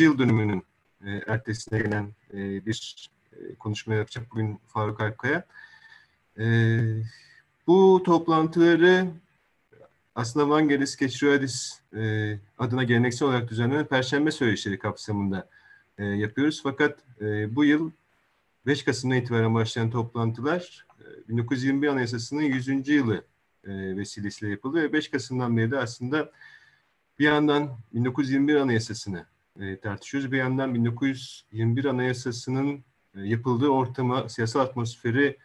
yıl dönümünün e, ertesine gelen e, bir e, konuşma yapacak bugün Faruk Alpkaya. E, bu toplantıları aslında Vangelis Geçruadis e, adına geleneksel olarak düzenlenen Perşembe Söyleşileri kapsamında e, yapıyoruz. Fakat e, bu yıl 5 Kasım'dan itibaren başlayan toplantılar e, 1921 Anayasası'nın 100. yılı e, vesilesiyle yapıldı ve 5 Kasım'dan beri de aslında bir yandan 1921 Anayasası'nı e, tartışıyoruz. Bir yandan 1921 Anayasası'nın e, yapıldığı ortamı, siyasal atmosferi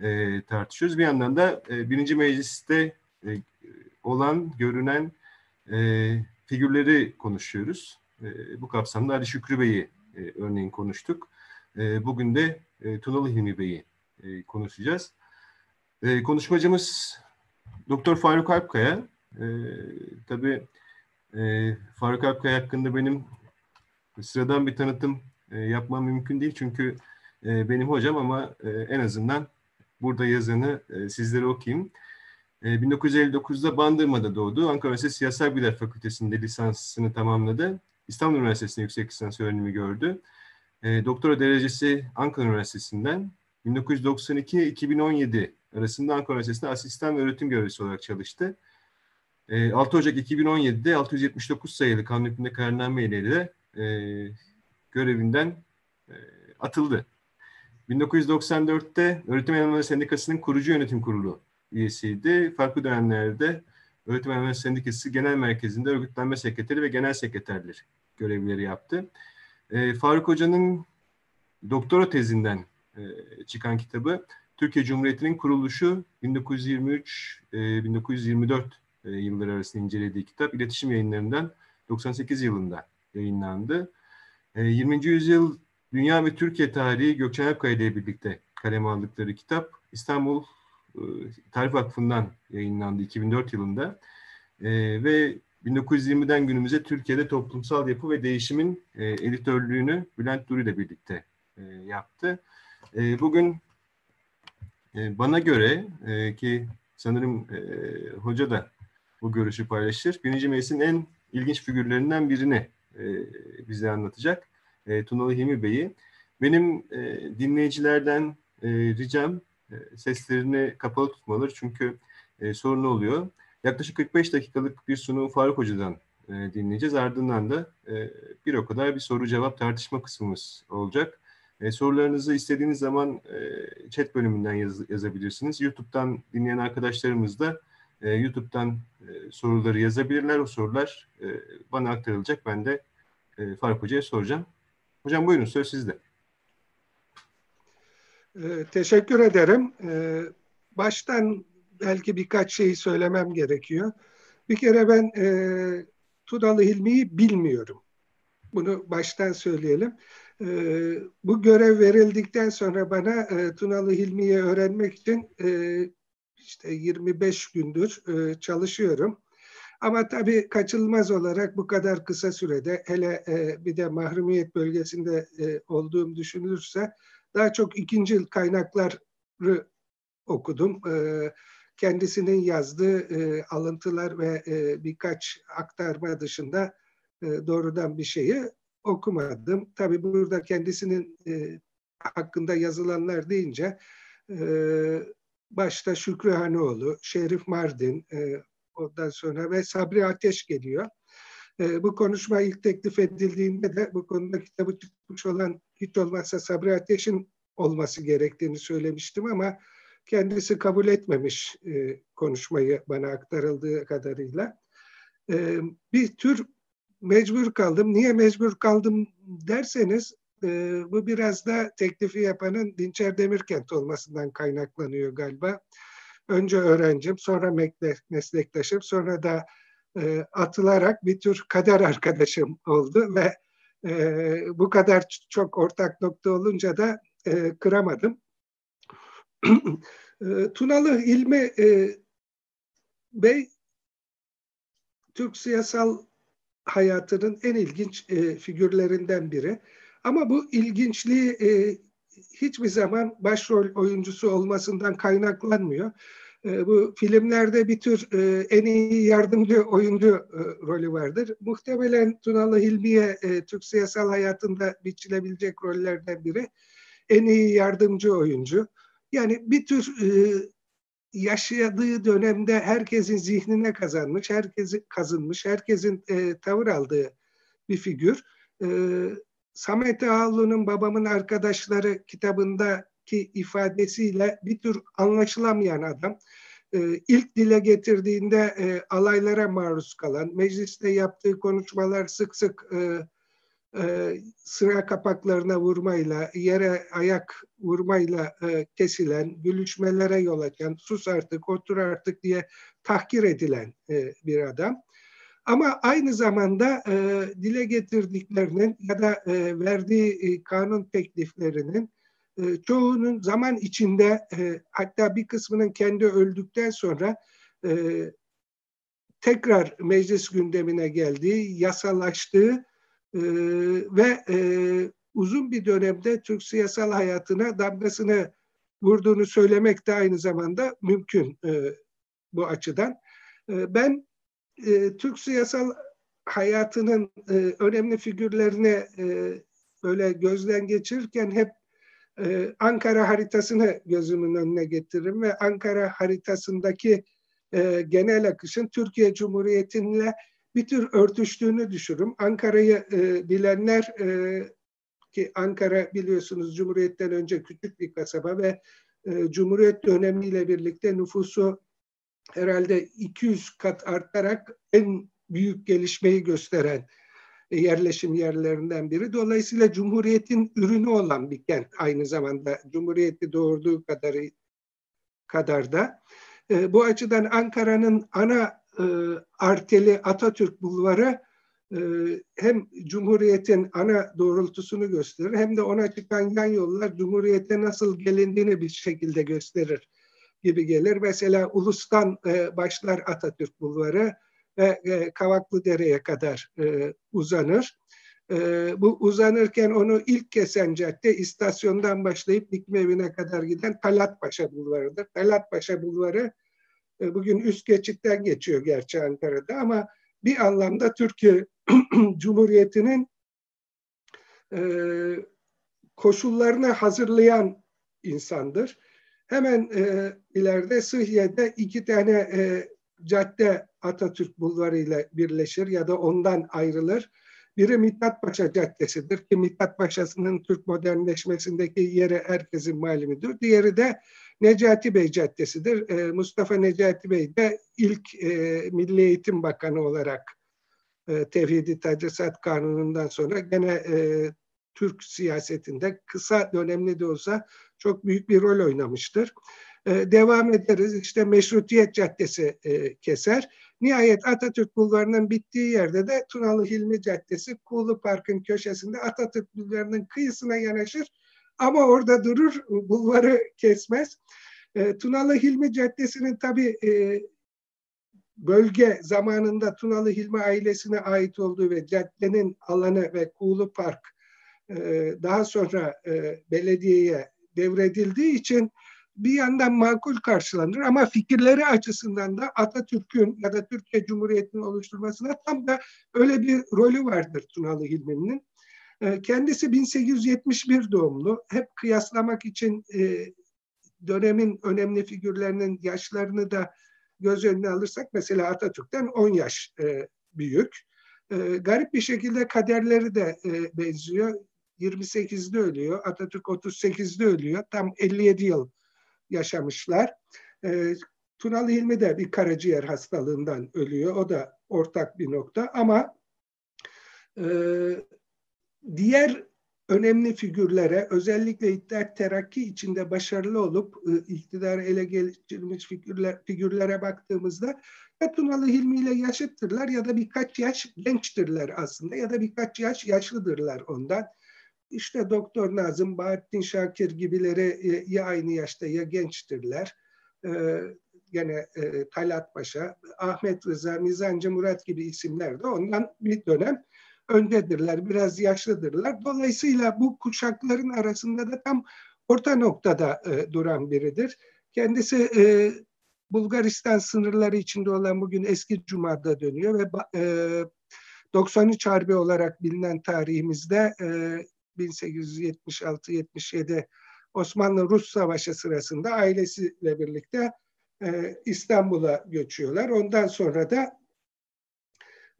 e, tartışıyoruz. Bir yandan da e, birinci mecliste e, olan, görünen e, figürleri konuşuyoruz. E, bu kapsamda Ali Şükrü Bey'i e, örneğin konuştuk. E, bugün de e, Tunalı Hilmi Bey'i e, konuşacağız. E, konuşmacımız Doktor Faruk Alpkaya. E, tabii e, Faruk Alpkaya hakkında benim sıradan bir tanıtım e, yapmam mümkün değil. Çünkü e, benim hocam ama e, en azından burada yazanı e, sizlere okuyayım. E, 1959'da Bandırma'da doğdu. Ankara Üniversitesi Siyasal Bilimler Fakültesi'nde lisansını tamamladı. İstanbul Üniversitesi'nde yüksek lisans öğrenimi gördü. E, doktora derecesi Ankara Üniversitesi'nden 1992-2017 arasında Ankara Üniversitesi'nde asistan ve öğretim görevlisi olarak çalıştı. 6 Ocak 2017'de 679 sayılı kanun hükmünde kararname ile de e, görevinden e, atıldı. 1994'te Öğretim Elemanları Sendikası'nın kurucu yönetim kurulu üyesiydi. Farklı dönemlerde Öğretim Elemanları Sendikası Genel Merkezi'nde örgütlenme sekreteri ve genel sekreterler görevleri yaptı. E, Faruk Hoca'nın doktora tezinden e, çıkan kitabı Türkiye Cumhuriyeti'nin kuruluşu 1923-1924 e, yılları arasında incelediği kitap iletişim yayınlarından 98 yılında yayınlandı. 20. E, yüzyıl Dünya ve Türkiye Tarihi Gökçen Alpkaya ile birlikte kaleme aldıkları kitap İstanbul e, Tarih Vakfı'ndan yayınlandı 2004 yılında. Ve 1920'den günümüze Türkiye'de toplumsal yapı ve değişimin editörlüğünü Bülent Duru ile birlikte yaptı. Bugün bana göre ki sanırım hoca da bu görüşü paylaşır. Birinci Meclis'in en ilginç figürlerinden birini e, bize anlatacak. E, Tunalı Hilmi Bey'i. Benim e, dinleyicilerden e, ricam e, seslerini kapalı tutmaları çünkü e, sorun oluyor. Yaklaşık 45 dakikalık bir sunumu Faruk Hoca'dan e, dinleyeceğiz. Ardından da e, bir o kadar bir soru cevap tartışma kısmımız olacak. E, sorularınızı istediğiniz zaman e, chat bölümünden yaz, yazabilirsiniz. YouTube'dan dinleyen arkadaşlarımız da e, YouTube'dan e, soruları yazabilirler. O sorular e, bana aktarılacak. Ben de e, Faruk Hoca'ya soracağım. Hocam buyurun söz sizde. E, teşekkür ederim. E, baştan belki birkaç şeyi söylemem gerekiyor. Bir kere ben e, Tunalı Hilmi'yi bilmiyorum. Bunu baştan söyleyelim. E, bu görev verildikten sonra bana e, Tunalı Hilmi'yi öğrenmek için e, işte 25 gündür e, çalışıyorum. Ama tabii kaçılmaz olarak bu kadar kısa sürede hele e, bir de mahrumiyet bölgesinde e, olduğum düşünülürse daha çok ikinci kaynakları okudum. E, kendisinin yazdığı e, alıntılar ve e, birkaç aktarma dışında e, doğrudan bir şeyi okumadım. Tabii burada kendisinin e, hakkında yazılanlar deyince e, başta Şükrü Hanoğlu, Şerif Mardin, e, ondan sonra ve Sabri Ateş geliyor. E, bu konuşma ilk teklif edildiğinde de bu konuda kitabı çıkmış olan hiç olmazsa Sabri Ateş'in olması gerektiğini söylemiştim ama kendisi kabul etmemiş e, konuşmayı bana aktarıldığı kadarıyla. E, bir tür mecbur kaldım. Niye mecbur kaldım derseniz e, bu biraz da teklifi yapanın Dinçer Demirkent olmasından kaynaklanıyor galiba. Önce öğrencim, sonra meslektaşım, sonra da e, atılarak bir tür kader arkadaşım oldu ve e, bu kadar çok ortak nokta olunca da e, kıramadım. e, Tunalı İlmi e, Bey Türk siyasal hayatının en ilginç e, figürlerinden biri. Ama bu ilginçliği e, hiçbir zaman başrol oyuncusu olmasından kaynaklanmıyor. E, bu filmlerde bir tür e, en iyi yardımcı oyuncu e, rolü vardır. Muhtemelen Tunalı Hilmi'ye e, Türk siyasal hayatında biçilebilecek rollerden biri en iyi yardımcı oyuncu. Yani bir tür e, yaşadığı dönemde herkesin zihnine kazanmış, herkesi kazınmış, herkesin e, tavır aldığı bir figür. E, Samet Ağaoğlu'nun Babamın Arkadaşları kitabındaki ifadesiyle bir tür anlaşılamayan adam. E, ilk dile getirdiğinde e, alaylara maruz kalan, mecliste yaptığı konuşmalar sık sık e, e, sıra kapaklarına vurmayla, yere ayak vurmayla e, kesilen, gülüşmelere yol açan, sus artık, otur artık diye tahkir edilen e, bir adam. Ama aynı zamanda e, dile getirdiklerinin ya da e, verdiği e, kanun tekliflerinin e, çoğunun zaman içinde e, hatta bir kısmının kendi öldükten sonra e, tekrar meclis gündemine geldiği, yasalaştığı e, ve e, uzun bir dönemde Türk siyasal hayatına damgasını vurduğunu söylemek de aynı zamanda mümkün e, bu açıdan. E, ben e, Türk siyasal hayatının e, önemli figürlerini e, böyle gözden geçirirken hep e, Ankara haritasını gözümün önüne getiririm ve Ankara haritasındaki e, genel akışın Türkiye Cumhuriyeti'nle bir tür örtüştüğünü düşürüm. Ankara'yı e, bilenler e, ki Ankara biliyorsunuz Cumhuriyet'ten önce küçük bir kasaba ve e, Cumhuriyet dönemiyle birlikte nüfusu herhalde 200 kat artarak en büyük gelişmeyi gösteren yerleşim yerlerinden biri. Dolayısıyla Cumhuriyet'in ürünü olan bir kent aynı zamanda Cumhuriyet'i doğurduğu kadarı kadar da. E, bu açıdan Ankara'nın ana e, arteli Atatürk Bulvarı e, hem Cumhuriyet'in ana doğrultusunu gösterir hem de ona çıkan yan yollar Cumhuriyet'e nasıl gelindiğini bir şekilde gösterir gibi gelir. Mesela Ulus'tan e, başlar Atatürk Bulvarı ve e, Kavaklıdere'ye kadar e, uzanır. Bu uzanırken onu ilk kesen cadde istasyondan başlayıp Dikme evine kadar giden Talat Paşa Bulvarı'dır. Talat Paşa Bulvarı bugün üst geçitten geçiyor gerçi Ankara'da ama bir anlamda Türkiye Cumhuriyeti'nin koşullarını hazırlayan insandır. Hemen e, ileride Sıhhiye'de iki tane e, cadde Atatürk Bulvarı ile birleşir ya da ondan ayrılır. Biri Mithat Paşa Caddesi'dir ki Mithat Paşa'sının Türk modernleşmesindeki yeri herkesin malumidir. Diğeri de Necati Bey Caddesi'dir. E, Mustafa Necati Bey de ilk e, Milli Eğitim Bakanı olarak e, Tevhidi Tedrisat Kanunu'ndan sonra gene e, Türk siyasetinde kısa dönemli de olsa çok büyük bir rol oynamıştır. E, devam ederiz. İşte Meşrutiyet Caddesi e, keser. Nihayet Atatürk Bulvarı'nın bittiği yerde de Tunalı Hilmi Caddesi Kuğulu Park'ın köşesinde Atatürk Bulvarı'nın kıyısına yanaşır ama orada durur, bulvarı kesmez. E, Tunalı Hilmi Caddesi'nin tabii e, bölge zamanında Tunalı Hilmi ailesine ait olduğu ve caddenin alanı ve Kuğulu Park e, daha sonra e, belediyeye devredildiği için bir yandan makul karşılanır ama fikirleri açısından da Atatürk'ün ya da Türkiye Cumhuriyeti'nin oluşturmasına tam da öyle bir rolü vardır Tunalı Hilmi'nin. Ee, kendisi 1871 doğumlu. Hep kıyaslamak için e, dönemin önemli figürlerinin yaşlarını da göz önüne alırsak mesela Atatürk'ten 10 yaş e, büyük. E, garip bir şekilde kaderleri de benziyor. 28'de ölüyor. Atatürk 38'de ölüyor. Tam 57 yıl yaşamışlar. Tunalı Hilmi de bir karaciğer hastalığından ölüyor. O da ortak bir nokta ama diğer önemli figürlere özellikle İttihat Terakki içinde başarılı olup ıı, iktidarı ele geçirmiş figürler, figürlere baktığımızda ya Tunalı Hilmi ile yaşıttırlar ya da birkaç yaş gençtirler aslında ya da birkaç yaş yaşlıdırlar ondan. İşte Doktor Nazım, Bahattin Şakir gibileri ıı, ya aynı yaşta ya gençtirler. Ee, gene e, Talat Paşa, Ahmet Rıza, Mizancı Murat gibi isimler de ondan bir dönem öndedirler, biraz yaşlıdırlar. Dolayısıyla bu kuşakların arasında da tam orta noktada e, duran biridir. Kendisi e, Bulgaristan sınırları içinde olan bugün eski Cuma'da dönüyor ve e, 93 Harbi olarak bilinen tarihimizde e, 1876-77 Osmanlı-Rus Savaşı sırasında ailesiyle birlikte e, İstanbul'a göçüyorlar. Ondan sonra da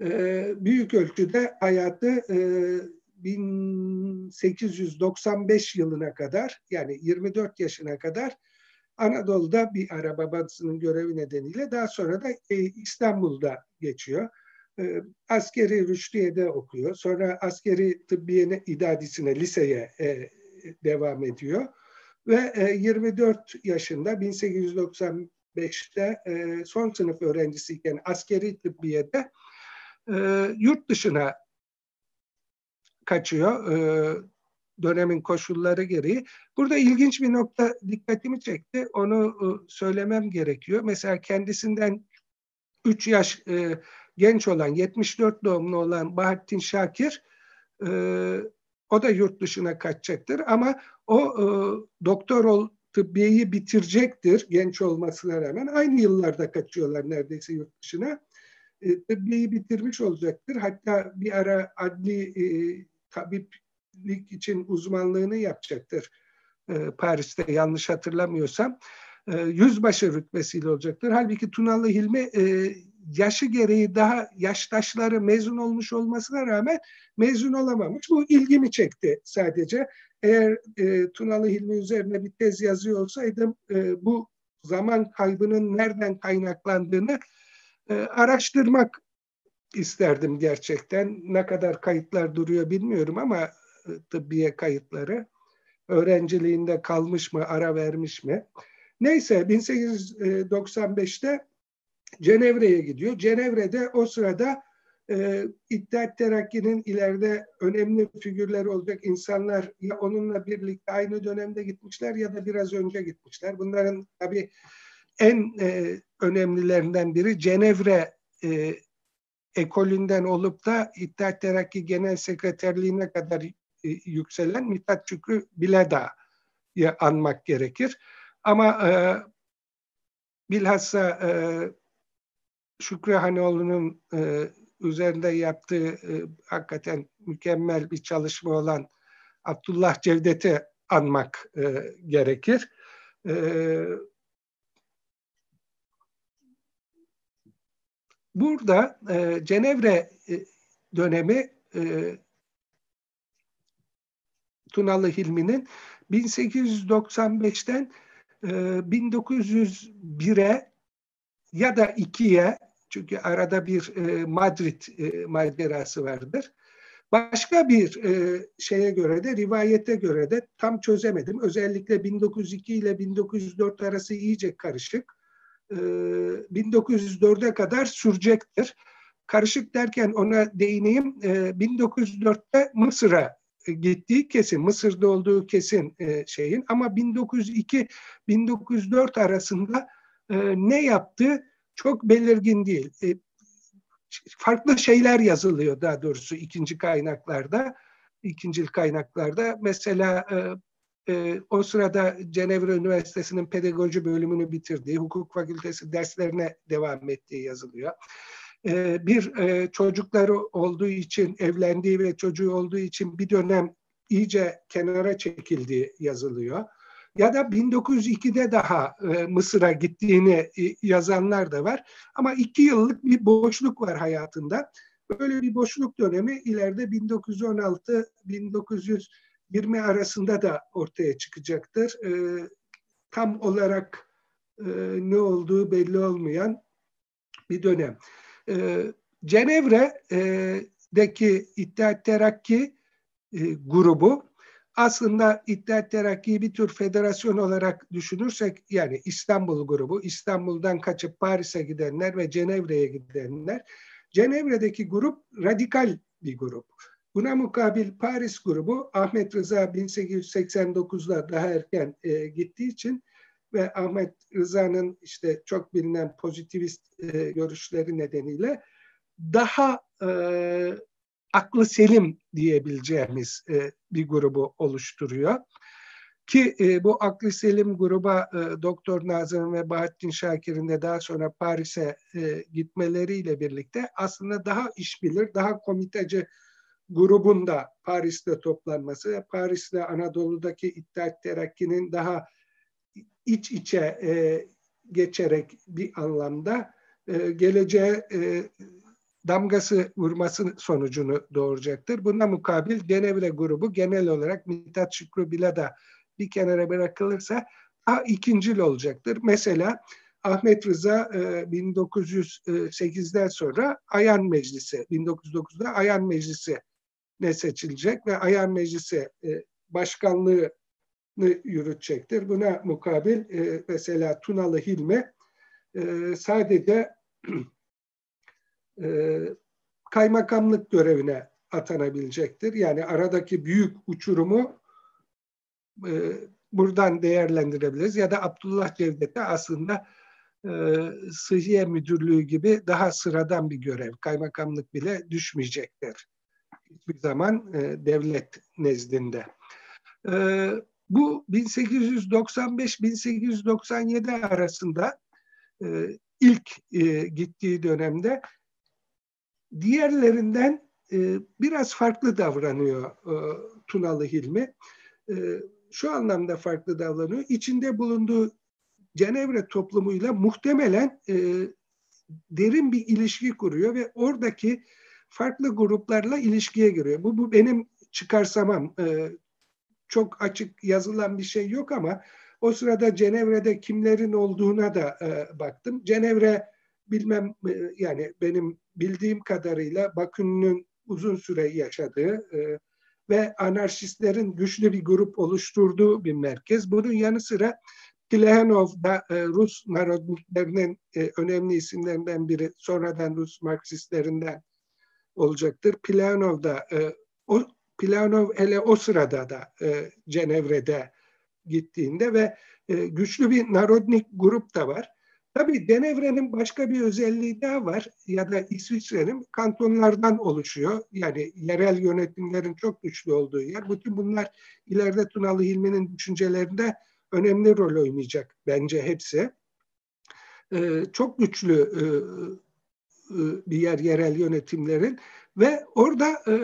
e, büyük ölçüde hayatı e, 1895 yılına kadar yani 24 yaşına kadar Anadolu'da bir ara babasının görevi nedeniyle daha sonra da e, İstanbul'da geçiyor. E, askeri Rüştiye'de okuyor. Sonra askeri tıbbiye idadisine, liseye e, devam ediyor. Ve e, 24 yaşında 1895'te e, son sınıf öğrencisiyken askeri tıbbiyede e, yurt dışına kaçıyor e, dönemin koşulları gereği. Burada ilginç bir nokta dikkatimi çekti. Onu e, söylemem gerekiyor. Mesela kendisinden 3 yaş e, genç olan, 74 doğumlu olan Bahattin Şakir e, o da yurt dışına kaçacaktır ama o e, doktor ol, tıbbiyeyi bitirecektir genç olmasına rağmen. Aynı yıllarda kaçıyorlar neredeyse yurt dışına. E, tıbbiyeyi bitirmiş olacaktır. Hatta bir ara adli e, tabiplik için uzmanlığını yapacaktır. E, Paris'te yanlış hatırlamıyorsam. E, yüzbaşı rütbesiyle olacaktır. Halbuki Tunalı Hilmi e, yaşı gereği daha yaştaşları mezun olmuş olmasına rağmen mezun olamamış. Bu ilgimi çekti sadece. Eğer e, Tunalı Hilmi üzerine bir tez yazıyor olsaydım e, bu zaman kaybının nereden kaynaklandığını e, araştırmak isterdim gerçekten. Ne kadar kayıtlar duruyor bilmiyorum ama e, tıbbiye kayıtları öğrenciliğinde kalmış mı, ara vermiş mi? Neyse 1895'te Cenevre'ye gidiyor. Cenevre'de o sırada e, İttihat Terakki'nin ileride önemli figürleri olacak insanlar ya onunla birlikte aynı dönemde gitmişler ya da biraz önce gitmişler. Bunların tabii en e, önemlilerinden biri Cenevre e, ekolünden olup da İttihat Terakki Genel Sekreterliğine kadar e, yükselen Mithat Şükrü Bileda'yı anmak gerekir. Ama e, bilhassa e, Şükrü Hanoğlu'nun e, üzerinde yaptığı e, hakikaten mükemmel bir çalışma olan Abdullah Cevdet'i anmak e, gerekir. E, burada e, Cenevre e, dönemi e, Tunalı Hilmi'nin 1895'ten e, 1901'e ya da 2'ye çünkü arada bir e, Madrid e, macerası vardır. Başka bir e, şeye göre de rivayete göre de tam çözemedim. Özellikle 1902 ile 1904 arası iyice karışık. E, 1904'e kadar sürecektir. Karışık derken ona değineyim. E, 1904'te Mısır'a gittiği kesin, Mısır'da olduğu kesin e, şeyin ama 1902-1904 arasında e, ne yaptı çok belirgin değil. E, farklı şeyler yazılıyor daha doğrusu ikinci kaynaklarda, ikincil kaynaklarda. Mesela e, e, o sırada Cenevre Üniversitesi'nin pedagoji bölümünü bitirdiği, hukuk fakültesi derslerine devam ettiği yazılıyor. E, bir e, çocukları olduğu için, evlendiği ve çocuğu olduğu için bir dönem iyice kenara çekildiği yazılıyor ya da 1902'de daha e, Mısır'a gittiğini e, yazanlar da var. Ama iki yıllık bir boşluk var hayatında. Böyle bir boşluk dönemi ileride 1916-1920 arasında da ortaya çıkacaktır. E, tam olarak e, ne olduğu belli olmayan bir dönem. E, Cenevre'deki İttihat Terakki e, grubu aslında İttihat Terakki'yi bir tür federasyon olarak düşünürsek yani İstanbul grubu, İstanbul'dan kaçıp Paris'e gidenler ve Cenevre'ye gidenler. Cenevre'deki grup radikal bir grup. Buna mukabil Paris grubu Ahmet Rıza 1889'da daha erken e, gittiği için ve Ahmet Rıza'nın işte çok bilinen pozitivist e, görüşleri nedeniyle daha e, aklı selim diyebileceğimiz e, bir grubu oluşturuyor. ki e, bu Aklı Selim gruba e, Doktor Nazım ve Bahattin Şakir'in de daha sonra Paris'e e, gitmeleriyle birlikte aslında daha işbilir, daha komitacı grubun da Paris'te toplanması ve Paris'te Anadolu'daki İttihat Terakki'nin daha iç içe e, geçerek bir anlamda e, geleceğe e, damgası vurması sonucunu doğuracaktır. Buna mukabil Cenevre grubu genel olarak Mithat Şükrü Bilada bir kenara bırakılırsa daha ikincil olacaktır. Mesela Ahmet Rıza 1908'den e, sonra Ayan Meclisi, 1909'da Ayan Meclisi ne seçilecek ve Ayan Meclisi e, başkanlığını yürütecektir. Buna mukabil e, mesela Tunalı Hilmi sadece kaymakamlık görevine atanabilecektir. Yani aradaki büyük uçurumu e, buradan değerlendirebiliriz. Ya da Abdullah Cevdet'e aslında e, Sıhhiye Müdürlüğü gibi daha sıradan bir görev. Kaymakamlık bile düşmeyecektir. Hiçbir zaman e, devlet nezdinde. E, bu 1895-1897 arasında e, ilk e, gittiği dönemde diğerlerinden e, biraz farklı davranıyor e, Tunalı Hilmi. E, şu anlamda farklı davranıyor. İçinde bulunduğu Cenevre toplumuyla muhtemelen e, derin bir ilişki kuruyor ve oradaki farklı gruplarla ilişkiye giriyor. Bu, bu benim çıkarsamam. E, çok açık yazılan bir şey yok ama o sırada Cenevre'de kimlerin olduğuna da e, baktım. Cenevre bilmem e, yani benim bildiğim kadarıyla Bakü'nün uzun süre yaşadığı e, ve anarşistlerin güçlü bir grup oluşturduğu bir merkez. Bunun yanı sıra Plehanov'da e, Rus narodniklerinin e, önemli isimlerinden biri, sonradan Rus Marksistlerinden olacaktır. Plehanov'da e, o Planov hele o sırada da e, Cenevre'de gittiğinde ve e, güçlü bir narodnik grup da var. Tabii Denevre'nin başka bir özelliği daha var ya da İsviçre'nin kantonlardan oluşuyor. Yani yerel yönetimlerin çok güçlü olduğu yer. Bütün bunlar ileride Tunalı Hilmi'nin düşüncelerinde önemli rol oynayacak bence hepsi. Ee, çok güçlü e, e, bir yer yerel yönetimlerin ve orada e,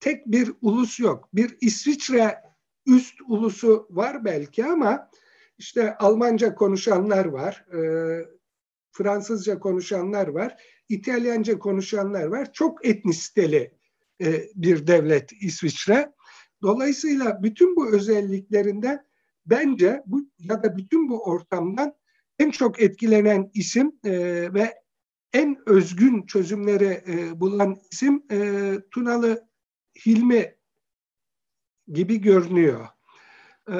tek bir ulus yok. Bir İsviçre üst ulusu var belki ama işte Almanca konuşanlar var, e, Fransızca konuşanlar var, İtalyanca konuşanlar var. Çok etnisiteli e, bir devlet İsviçre. Dolayısıyla bütün bu özelliklerinden bence bu ya da bütün bu ortamdan en çok etkilenen isim e, ve en özgün çözümleri e, bulan isim e, Tunalı Hilmi gibi görünüyor. E,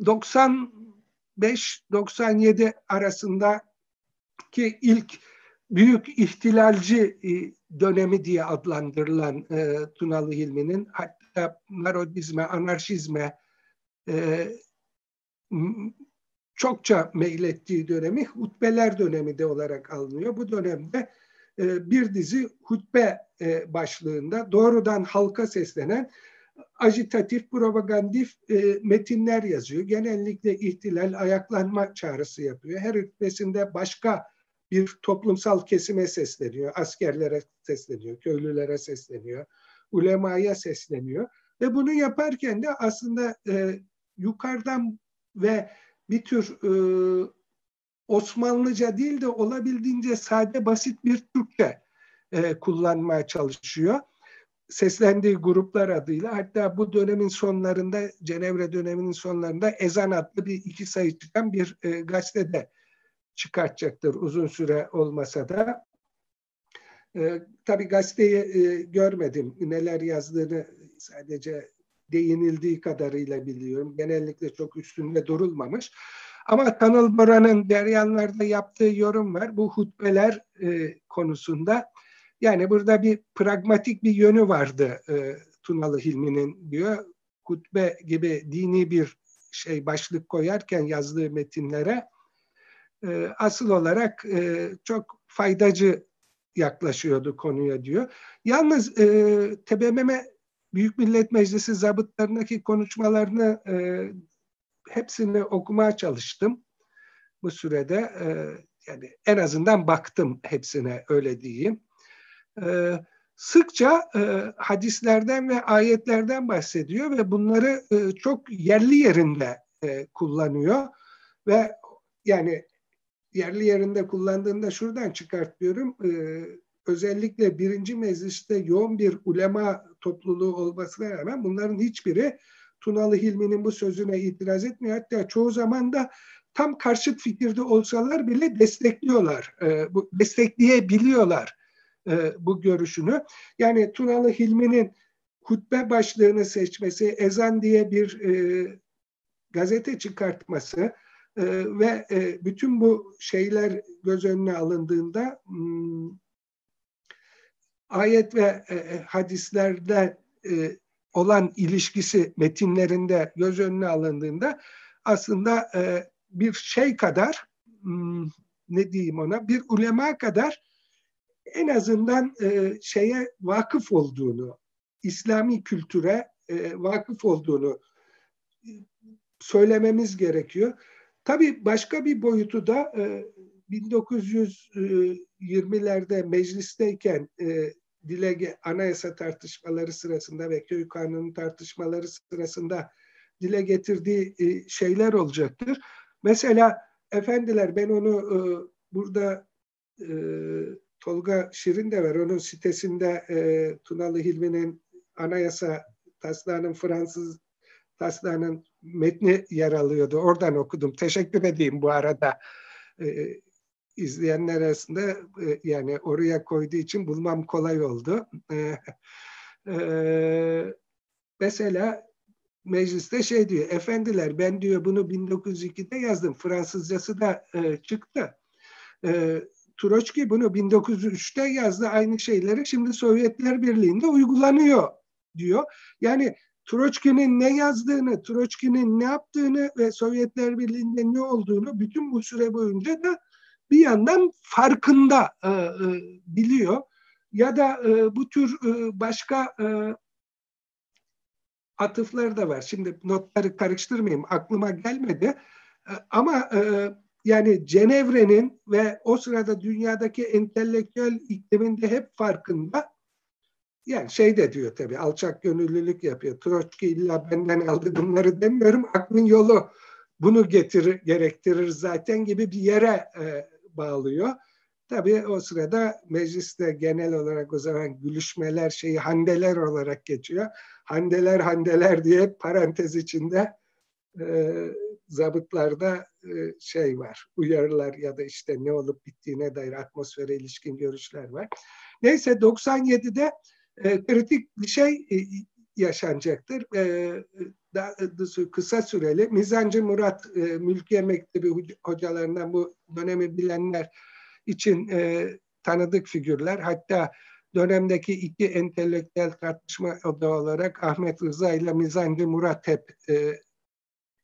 95-97 arasında ki ilk büyük ihtilalci e, dönemi diye adlandırılan e, Tunalı Hilmi'nin hatta narodizme, anarşizme e, çokça meylettiği dönemi hutbeler dönemi de olarak alınıyor. Bu dönemde e, bir dizi hutbe e, başlığında doğrudan halka seslenen ajitatif, propagandif e, metinler yazıyor. Genellikle ihtilal, ayaklanma çağrısı yapıyor. Her hutbesinde başka bir toplumsal kesime sesleniyor. Askerlere sesleniyor, köylülere sesleniyor, ulemaya sesleniyor. Ve bunu yaparken de aslında e, yukarıdan ve bir tür e, Osmanlıca değil de olabildiğince sade basit bir Türkçe e, kullanmaya çalışıyor seslendiği gruplar adıyla hatta bu dönemin sonlarında Cenevre döneminin sonlarında Ezan adlı bir iki sayı çıkan bir e, gazetede çıkartacaktır uzun süre olmasa da. E, tabii gazeteyi e, görmedim. Neler yazdığını sadece değinildiği kadarıyla biliyorum. Genellikle çok üstünde durulmamış. Ama Tanıl Bora'nın Deryanlar'da yaptığı yorum var. Bu hutbeler e, konusunda yani burada bir pragmatik bir yönü vardı e, Tunalı Hilmi'nin diyor. Kutbe gibi dini bir şey başlık koyarken yazdığı metinlere e, asıl olarak e, çok faydacı yaklaşıyordu konuya diyor. Yalnız e, TBMM Büyük Millet Meclisi zabıtlarındaki konuşmalarını e, hepsini okumaya çalıştım bu sürede. E, yani en azından baktım hepsine öyle diyeyim. E, sıkça e, hadislerden ve ayetlerden bahsediyor ve bunları e, çok yerli yerinde e, kullanıyor ve yani yerli yerinde kullandığında şuradan çıkartıyorum. E, özellikle birinci mecliste yoğun bir ulema topluluğu olmasına rağmen bunların hiçbiri Tunalı Hilmi'nin bu sözüne itiraz etmiyor. Hatta çoğu zaman da tam karşıt fikirde olsalar bile destekliyorlar. E, bu destekleyebiliyorlar e, bu görüşünü. Yani Tunalı Hilmi'nin hutbe başlığını seçmesi, ezan diye bir e, gazete çıkartması e, ve e, bütün bu şeyler göz önüne alındığında hmm, ayet ve e, e, hadislerde e, olan ilişkisi metinlerinde göz önüne alındığında aslında e, bir şey kadar hmm, ne diyeyim ona bir ulema kadar en azından e, şeye vakıf olduğunu, İslami kültüre e, vakıf olduğunu söylememiz gerekiyor. Tabii başka bir boyutu da e, 1920'lerde meclisteyken e, dile anayasa tartışmaları sırasında ve köy kanunu tartışmaları sırasında dile getirdiği e, şeyler olacaktır. Mesela efendiler ben onu e, burada e, Tolga Şirin de var. Onun sitesinde e, Tunalı Hilmi'nin anayasa taslağının Fransız taslağının metni yer alıyordu. Oradan okudum. Teşekkür edeyim bu arada. E, izleyenler arasında e, yani oraya koyduğu için bulmam kolay oldu. E, e, mesela mecliste şey diyor, efendiler ben diyor bunu 1902'de yazdım. Fransızcası da e, çıktı. E, Troçki bunu 1903'te yazdı aynı şeyleri. Şimdi Sovyetler Birliği'nde uygulanıyor diyor. Yani Troçki'nin ne yazdığını, Troçki'nin ne yaptığını ve Sovyetler Birliği'nde ne olduğunu bütün bu süre boyunca da bir yandan farkında e, e, biliyor. Ya da e, bu tür e, başka e, atıflar da var. Şimdi notları karıştırmayayım, aklıma gelmedi. E, ama e, yani Cenevre'nin ve o sırada dünyadaki entelektüel ikliminde hep farkında. Yani şey de diyor tabii alçak gönüllülük yapıyor. Troçki illa benden aldı bunları demiyorum. Aklın yolu bunu getirir, gerektirir zaten gibi bir yere e, bağlıyor. Tabii o sırada mecliste genel olarak o zaman gülüşmeler şeyi handeler olarak geçiyor. Handeler handeler diye parantez içinde e, zabıtlarda e, şey var, uyarılar ya da işte ne olup bittiğine dair atmosfere ilişkin görüşler var. Neyse 97'de e, kritik bir şey e, yaşanacaktır. E, da, kısa süreli Mizancı Murat e, Mülkiye Mektebi hocalarından bu dönemi bilenler için tanıdık figürler. Hatta dönemdeki iki entelektüel tartışma odağı olarak Ahmet Rıza ile Mizancı Murat hep e,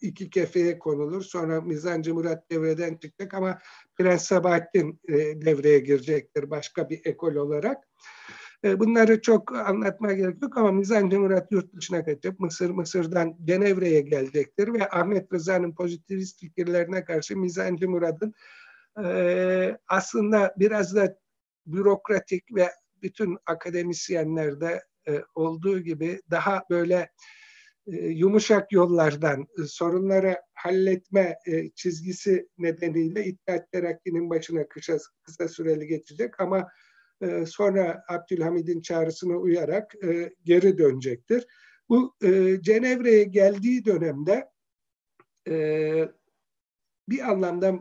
iki kefeye konulur. Sonra Mizancı Murat devreden çıkacak ama Prens Sabahattin e, devreye girecektir başka bir ekol olarak. E, bunları çok anlatmaya gerek yok ama Mizancı Murat yurt dışına kaçıp Mısır, Mısır'dan Cenevre'ye gelecektir ve Ahmet Rıza'nın pozitivist fikirlerine karşı Mizancı Murat'ın e, aslında biraz da bürokratik ve bütün akademisyenlerde e, olduğu gibi daha böyle yumuşak yollardan e, sorunları halletme e, çizgisi nedeniyle İttihat Terakki'nin başına kısa, kısa süreli geçecek ama sonra Abdülhamid'in çağrısına uyarak geri dönecektir. Bu Cenevre'ye geldiği dönemde bir anlamda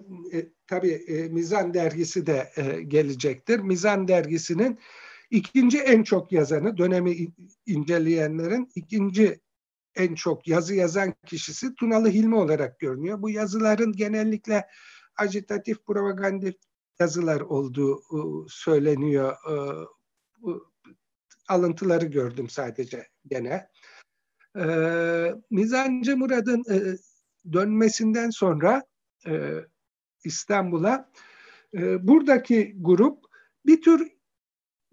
tabii Mizan dergisi de gelecektir. Mizan dergisinin ikinci en çok yazanı, dönemi inceleyenlerin ikinci en çok yazı yazan kişisi Tunalı Hilmi olarak görünüyor. Bu yazıların genellikle agitatif propagandif yazılar olduğu e, söyleniyor. E, alıntıları gördüm sadece gene. E, Mizancı Murad'ın dönmesinden sonra İstanbul'a buradaki grup bir tür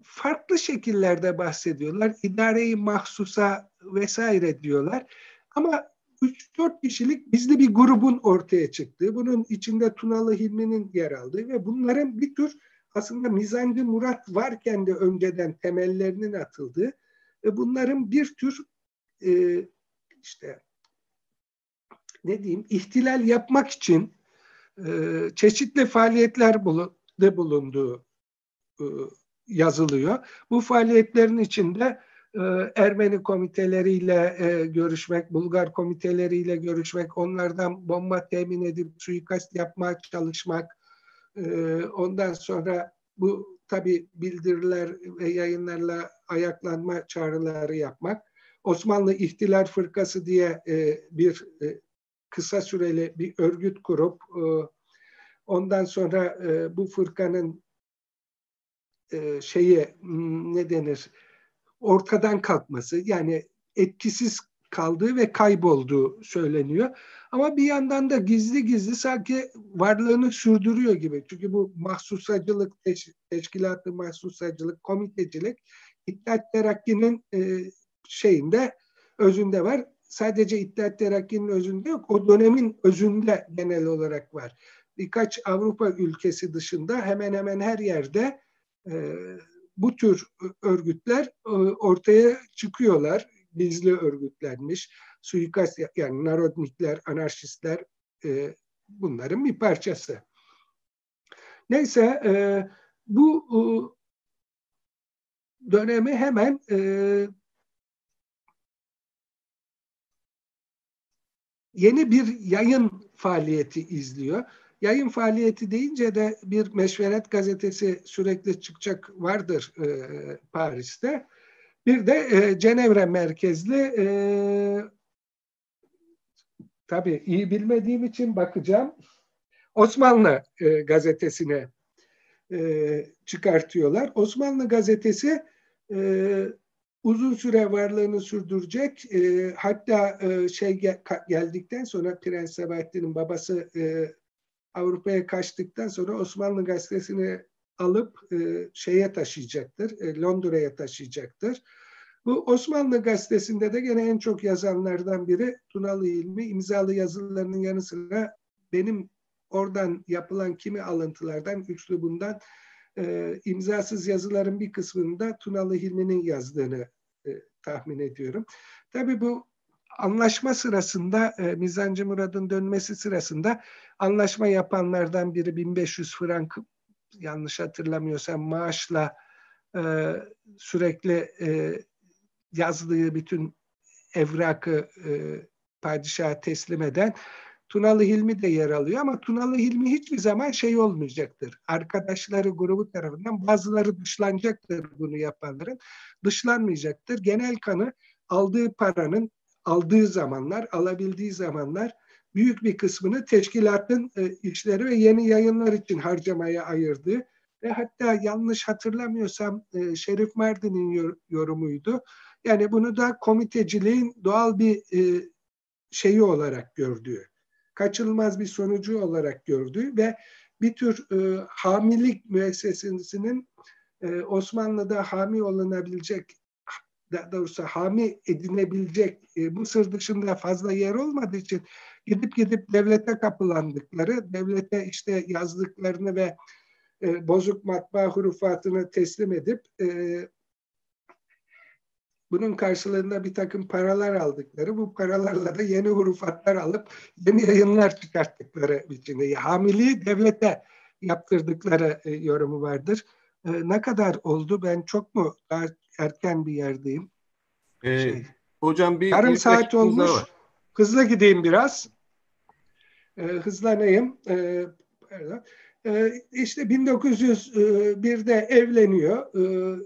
farklı şekillerde bahsediyorlar. İdareyi mahsusa vesaire diyorlar. Ama 3-4 kişilik bizli bir grubun ortaya çıktığı, bunun içinde Tunalı Hilmi'nin yer aldığı ve bunların bir tür aslında Mizancı Murat varken de önceden temellerinin atıldığı ve bunların bir tür e, işte ne diyeyim ihtilal yapmak için e, çeşitli faaliyetler bulunduğu e, yazılıyor. Bu faaliyetlerin içinde Ermeni komiteleriyle e, görüşmek, Bulgar komiteleriyle görüşmek, onlardan bomba temin edip suikast yapmaya çalışmak, e, ondan sonra bu tabi bildiriler ve yayınlarla ayaklanma çağrıları yapmak, Osmanlı İhtilal Fırkası diye bir kısa süreli bir örgüt kurup ondan sonra bu fırkanın şeyi ne denir ortadan kalkması yani etkisiz kaldığı ve kaybolduğu söyleniyor. Ama bir yandan da gizli gizli sanki varlığını sürdürüyor gibi. Çünkü bu mahsusacılık, teş, teşkilatı mahsusacılık, komitecilik İttihat Terakki'nin e, şeyinde, özünde var. Sadece İttihat Terakki'nin özünde yok. O dönemin özünde genel olarak var. Birkaç Avrupa ülkesi dışında hemen hemen her yerde e, bu tür örgütler e, ortaya çıkıyorlar. Gizli örgütlenmiş, suikast yani narodnikler, anarşistler e, bunların bir parçası. Neyse e, bu dönemi hemen yeni bir yayın faaliyeti izliyor. Yayın faaliyeti deyince de bir meşveret gazetesi sürekli çıkacak vardır e, Paris'te. Bir de e, Cenevre merkezli e, tabii iyi bilmediğim için bakacağım. Osmanlı e, gazetesine e, çıkartıyorlar. Osmanlı gazetesi e, uzun süre varlığını sürdürecek. E, hatta e, şey gel, geldikten sonra Prens Sabahattin'in babası e, Avrupa'ya kaçtıktan sonra Osmanlı gazetesini alıp e, şeye taşıyacaktır, e, Londra'ya taşıyacaktır. Bu Osmanlı gazetesinde de gene en çok yazanlardan biri Tunalı İlmi imzalı yazılarının yanı sıra benim oradan yapılan kimi alıntılardan, üslubundan e, imzasız yazıların bir kısmını da Tunalı Hilmi'nin yazdığını e, tahmin ediyorum. Tabii bu anlaşma sırasında e, Mizancı Murad'ın dönmesi sırasında anlaşma yapanlardan biri 1500 frank yanlış hatırlamıyorsam maaşla e, sürekli e, yazdığı bütün evrakı e, padişaha teslim eden Tunalı Hilmi de yer alıyor ama Tunalı Hilmi hiçbir zaman şey olmayacaktır. Arkadaşları grubu tarafından bazıları dışlanacaktır bunu yapanların. Dışlanmayacaktır. Genel kanı aldığı paranın aldığı zamanlar, alabildiği zamanlar büyük bir kısmını teşkilatın e, işleri ve yeni yayınlar için harcamaya ayırdı. Ve hatta yanlış hatırlamıyorsam e, Şerif Mardin'in yorumuydu. Yani bunu da komiteciliğin doğal bir e, şeyi olarak gördüğü, kaçınılmaz bir sonucu olarak gördüğü ve bir tür e, hamilik müessesesinin e, Osmanlı'da hami olunabilecek daha doğrusu hami edinebilecek e, Mısır dışında fazla yer olmadığı için gidip gidip devlete kapılandıkları, devlete işte yazdıklarını ve e, bozuk matbaa hurufatını teslim edip e, bunun karşılığında bir takım paralar aldıkları, bu paralarla da yeni hurufatlar alıp yeni yayınlar çıkarttıkları biçimde. Hamiliği devlete yaptırdıkları e, yorumu vardır. E, ne kadar oldu? Ben çok mu daha erken bir yerdeyim? Ee, şey, hocam bir yarım saat olmuş. Var. Hızlı gideyim biraz. Ee, hızlanayım. Ee, pardon. Ee, işte 1901'de evleniyor. Ee,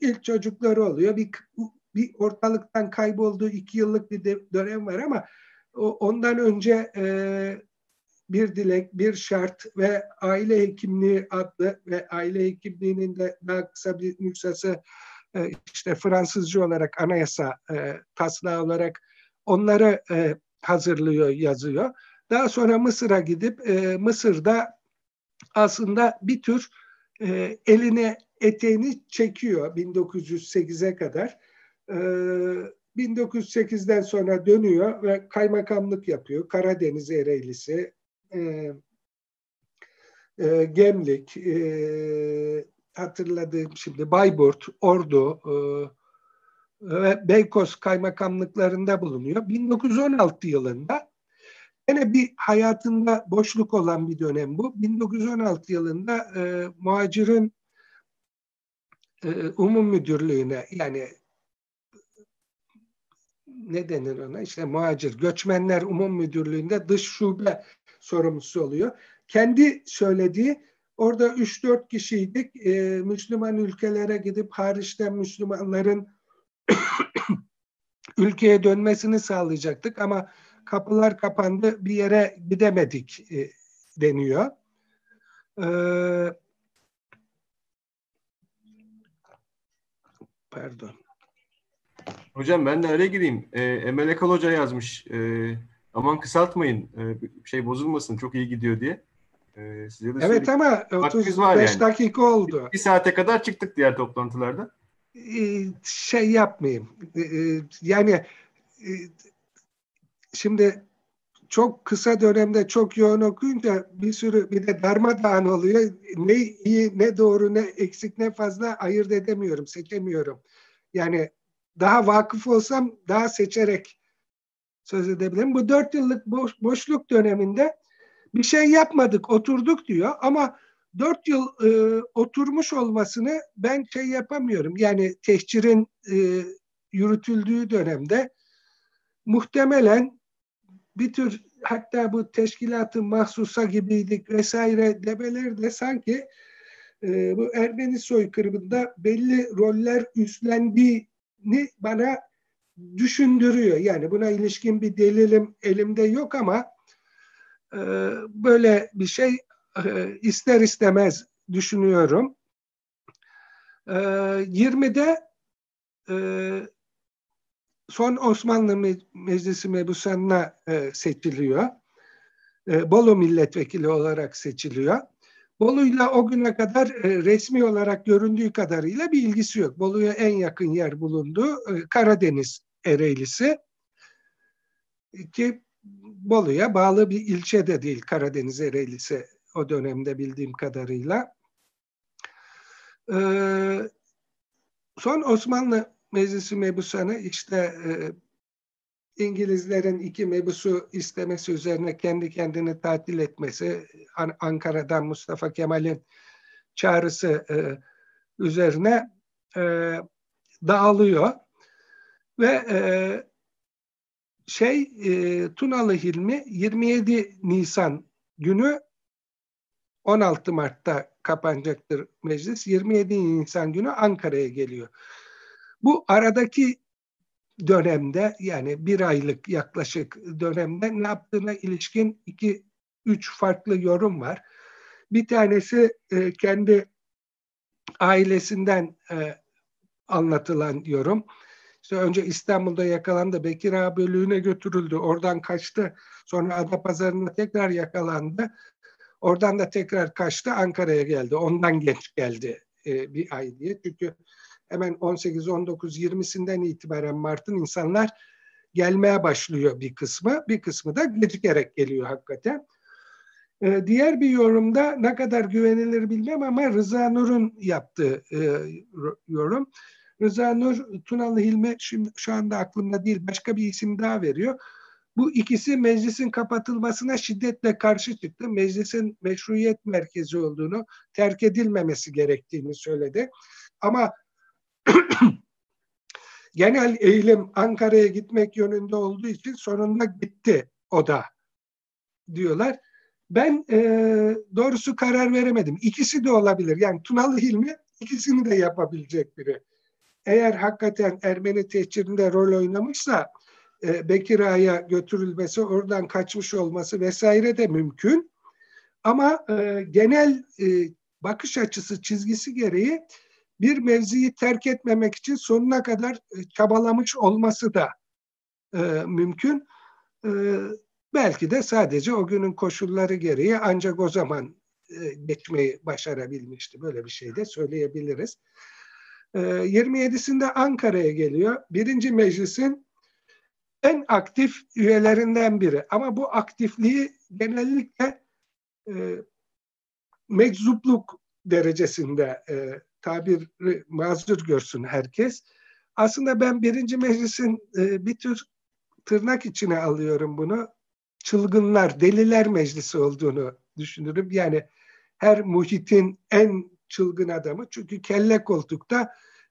ilk çocukları oluyor. Bir, bir ortalıktan kaybolduğu iki yıllık bir dönem var ama ondan önce e, bir dilek, bir şart ve aile hekimliği adlı ve aile hekimliğinin de daha kısa bir nüshası e, işte Fransızca olarak anayasa e, taslağı olarak onları e, hazırlıyor, yazıyor. Daha sonra Mısır'a gidip Mısır'da aslında bir tür e, eline eteğini çekiyor 1908'e kadar. E, 1908'den sonra dönüyor ve kaymakamlık yapıyor. Karadeniz Ereğlisi, e, e, Gemlik, e, hatırladığım şimdi Bayburt, Ordu e, ve Beykoz kaymakamlıklarında bulunuyor. 1916 yılında yine bir hayatında boşluk olan bir dönem bu. 1916 yılında e, muhacirin e, umum müdürlüğüne yani ne denir ona? İşte muhacir, göçmenler umum müdürlüğünde dış şube sorumlusu oluyor. Kendi söylediği orada 3-4 kişiydik. E, Müslüman ülkelere gidip hariçten Müslümanların ülkeye dönmesini sağlayacaktık ama kapılar kapandı bir yere gidemedik e, deniyor. Ee, pardon. Hocam ben de araya gireyim. E, Emel Ekal Hoca yazmış. E, aman kısaltmayın. E, şey bozulmasın. Çok iyi gidiyor diye. E, size de evet ama 35 yani. dakika oldu. Bir, saate kadar çıktık diğer toplantılarda. E, şey yapmayayım. E, e yani e, şimdi çok kısa dönemde çok yoğun okuyunca bir sürü bir de darmadağın oluyor. Ne iyi ne doğru ne eksik ne fazla ayırt edemiyorum, seçemiyorum. Yani daha vakıf olsam daha seçerek söz edebilirim. Bu dört yıllık boş, boşluk döneminde bir şey yapmadık, oturduk diyor ama dört yıl e, oturmuş olmasını ben şey yapamıyorum. Yani tehcirin e, yürütüldüğü dönemde muhtemelen bir tür hatta bu teşkilatın mahsusa gibiydik vesaire demeler de sanki e, bu Ermeni soykırımında belli roller üstlendiğini bana düşündürüyor. Yani buna ilişkin bir delilim elimde yok ama böyle bir şey e, ister istemez düşünüyorum. E, 20'de e, son Osmanlı Meclisi mebusanına e, seçiliyor. Bolu milletvekili olarak seçiliyor. Bolu'yla o güne kadar resmi olarak göründüğü kadarıyla bir ilgisi yok. Bolu'ya en yakın yer bulundu Karadeniz Ereğlisi ki Bolu'ya bağlı bir ilçe de değil Karadeniz Ereğlisi o dönemde bildiğim kadarıyla. Ee, son Osmanlı Meclisi mebusanı işte e, İngilizlerin iki mebusu istemesi üzerine kendi kendini tatil etmesi, An- Ankara'dan Mustafa Kemal'in çağrısı e, üzerine e, dağılıyor ve e, şey e, Tunalı Hilmi 27 Nisan günü 16 Mart'ta kapanacaktır meclis. 27 Nisan günü Ankara'ya geliyor. Bu aradaki dönemde yani bir aylık yaklaşık dönemde ne yaptığına ilişkin iki, üç farklı yorum var. Bir tanesi e, kendi ailesinden e, anlatılan yorum. İşte önce İstanbul'da yakalandı, Bekir Ağa bölüğüne götürüldü, oradan kaçtı. Sonra Adapazarı'nda tekrar yakalandı. Oradan da tekrar kaçtı, Ankara'ya geldi. Ondan geç geldi e, bir ay diye. Çünkü hemen 18, 19, 20'sinden itibaren Mart'ın insanlar gelmeye başlıyor bir kısmı. Bir kısmı da gecikerek geliyor hakikaten. Ee, diğer bir yorumda ne kadar güvenilir bilmem ama Rıza Nur'un yaptığı e, yorum. Rıza Nur, Tunalı Hilmi şimdi şu anda aklımda değil başka bir isim daha veriyor. Bu ikisi meclisin kapatılmasına şiddetle karşı çıktı. Meclisin meşruiyet merkezi olduğunu, terk edilmemesi gerektiğini söyledi. Ama genel eğilim Ankara'ya gitmek yönünde olduğu için sonunda gitti o da diyorlar. Ben e, doğrusu karar veremedim. İkisi de olabilir. Yani Tunalı Hilmi ikisini de yapabilecek biri. Eğer hakikaten Ermeni tehcirinde rol oynamışsa e, Bekir Ağa'ya götürülmesi, oradan kaçmış olması vesaire de mümkün. Ama e, genel e, bakış açısı çizgisi gereği bir mevziyi terk etmemek için sonuna kadar e, çabalamış olması da e, mümkün. E, belki de sadece o günün koşulları gereği ancak o zaman e, geçmeyi başarabilmişti. Böyle bir şey de söyleyebiliriz. 27'sinde Ankara'ya geliyor. Birinci meclisin en aktif üyelerinden biri. Ama bu aktifliği genellikle e, meczupluk derecesinde e, tabir mazur görsün herkes. Aslında ben birinci meclisin e, bir tür tırnak içine alıyorum bunu. Çılgınlar, deliler meclisi olduğunu düşünürüm. Yani her muhitin en çılgın adamı. Çünkü kelle koltukta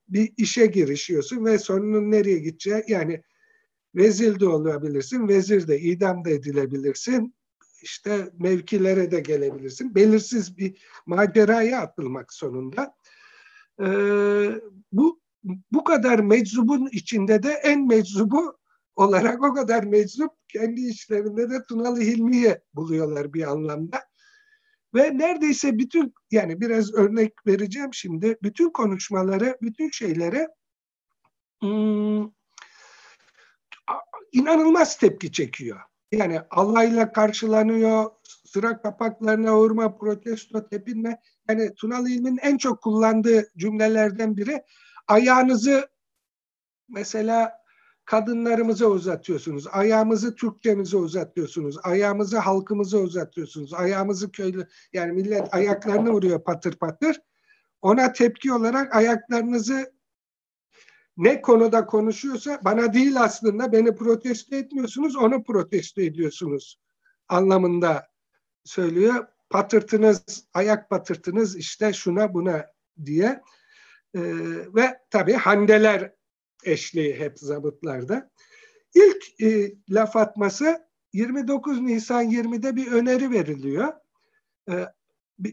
bir işe girişiyorsun ve sonunun nereye gideceği yani vezir de olabilirsin, vezir de idam da edilebilirsin. İşte mevkilere de gelebilirsin. Belirsiz bir maceraya atılmak sonunda. Ee, bu bu kadar meczubun içinde de en meczubu olarak o kadar meczup kendi işlerinde de Tunalı Hilmi'ye buluyorlar bir anlamda. Ve neredeyse bütün yani biraz örnek vereceğim şimdi bütün konuşmaları, bütün şeylere hmm, inanılmaz tepki çekiyor. Yani Allah'ıyla karşılanıyor, sıra kapaklarına vurma, protesto, tepinme. Yani Tunalı İlmi'nin en çok kullandığı cümlelerden biri ayağınızı mesela kadınlarımıza uzatıyorsunuz. Ayağımızı Türkçemize uzatıyorsunuz. Ayağımızı halkımıza uzatıyorsunuz. Ayağımızı köylü yani millet ayaklarını vuruyor patır patır. Ona tepki olarak ayaklarınızı ne konuda konuşuyorsa bana değil aslında beni protesto etmiyorsunuz onu protesto ediyorsunuz anlamında söylüyor. Patırtınız, ayak patırtınız işte şuna buna diye. Ee, ve tabii handeler eşliği hep zabıtlarda. İlk e, laf atması 29 Nisan 20'de bir öneri veriliyor. E,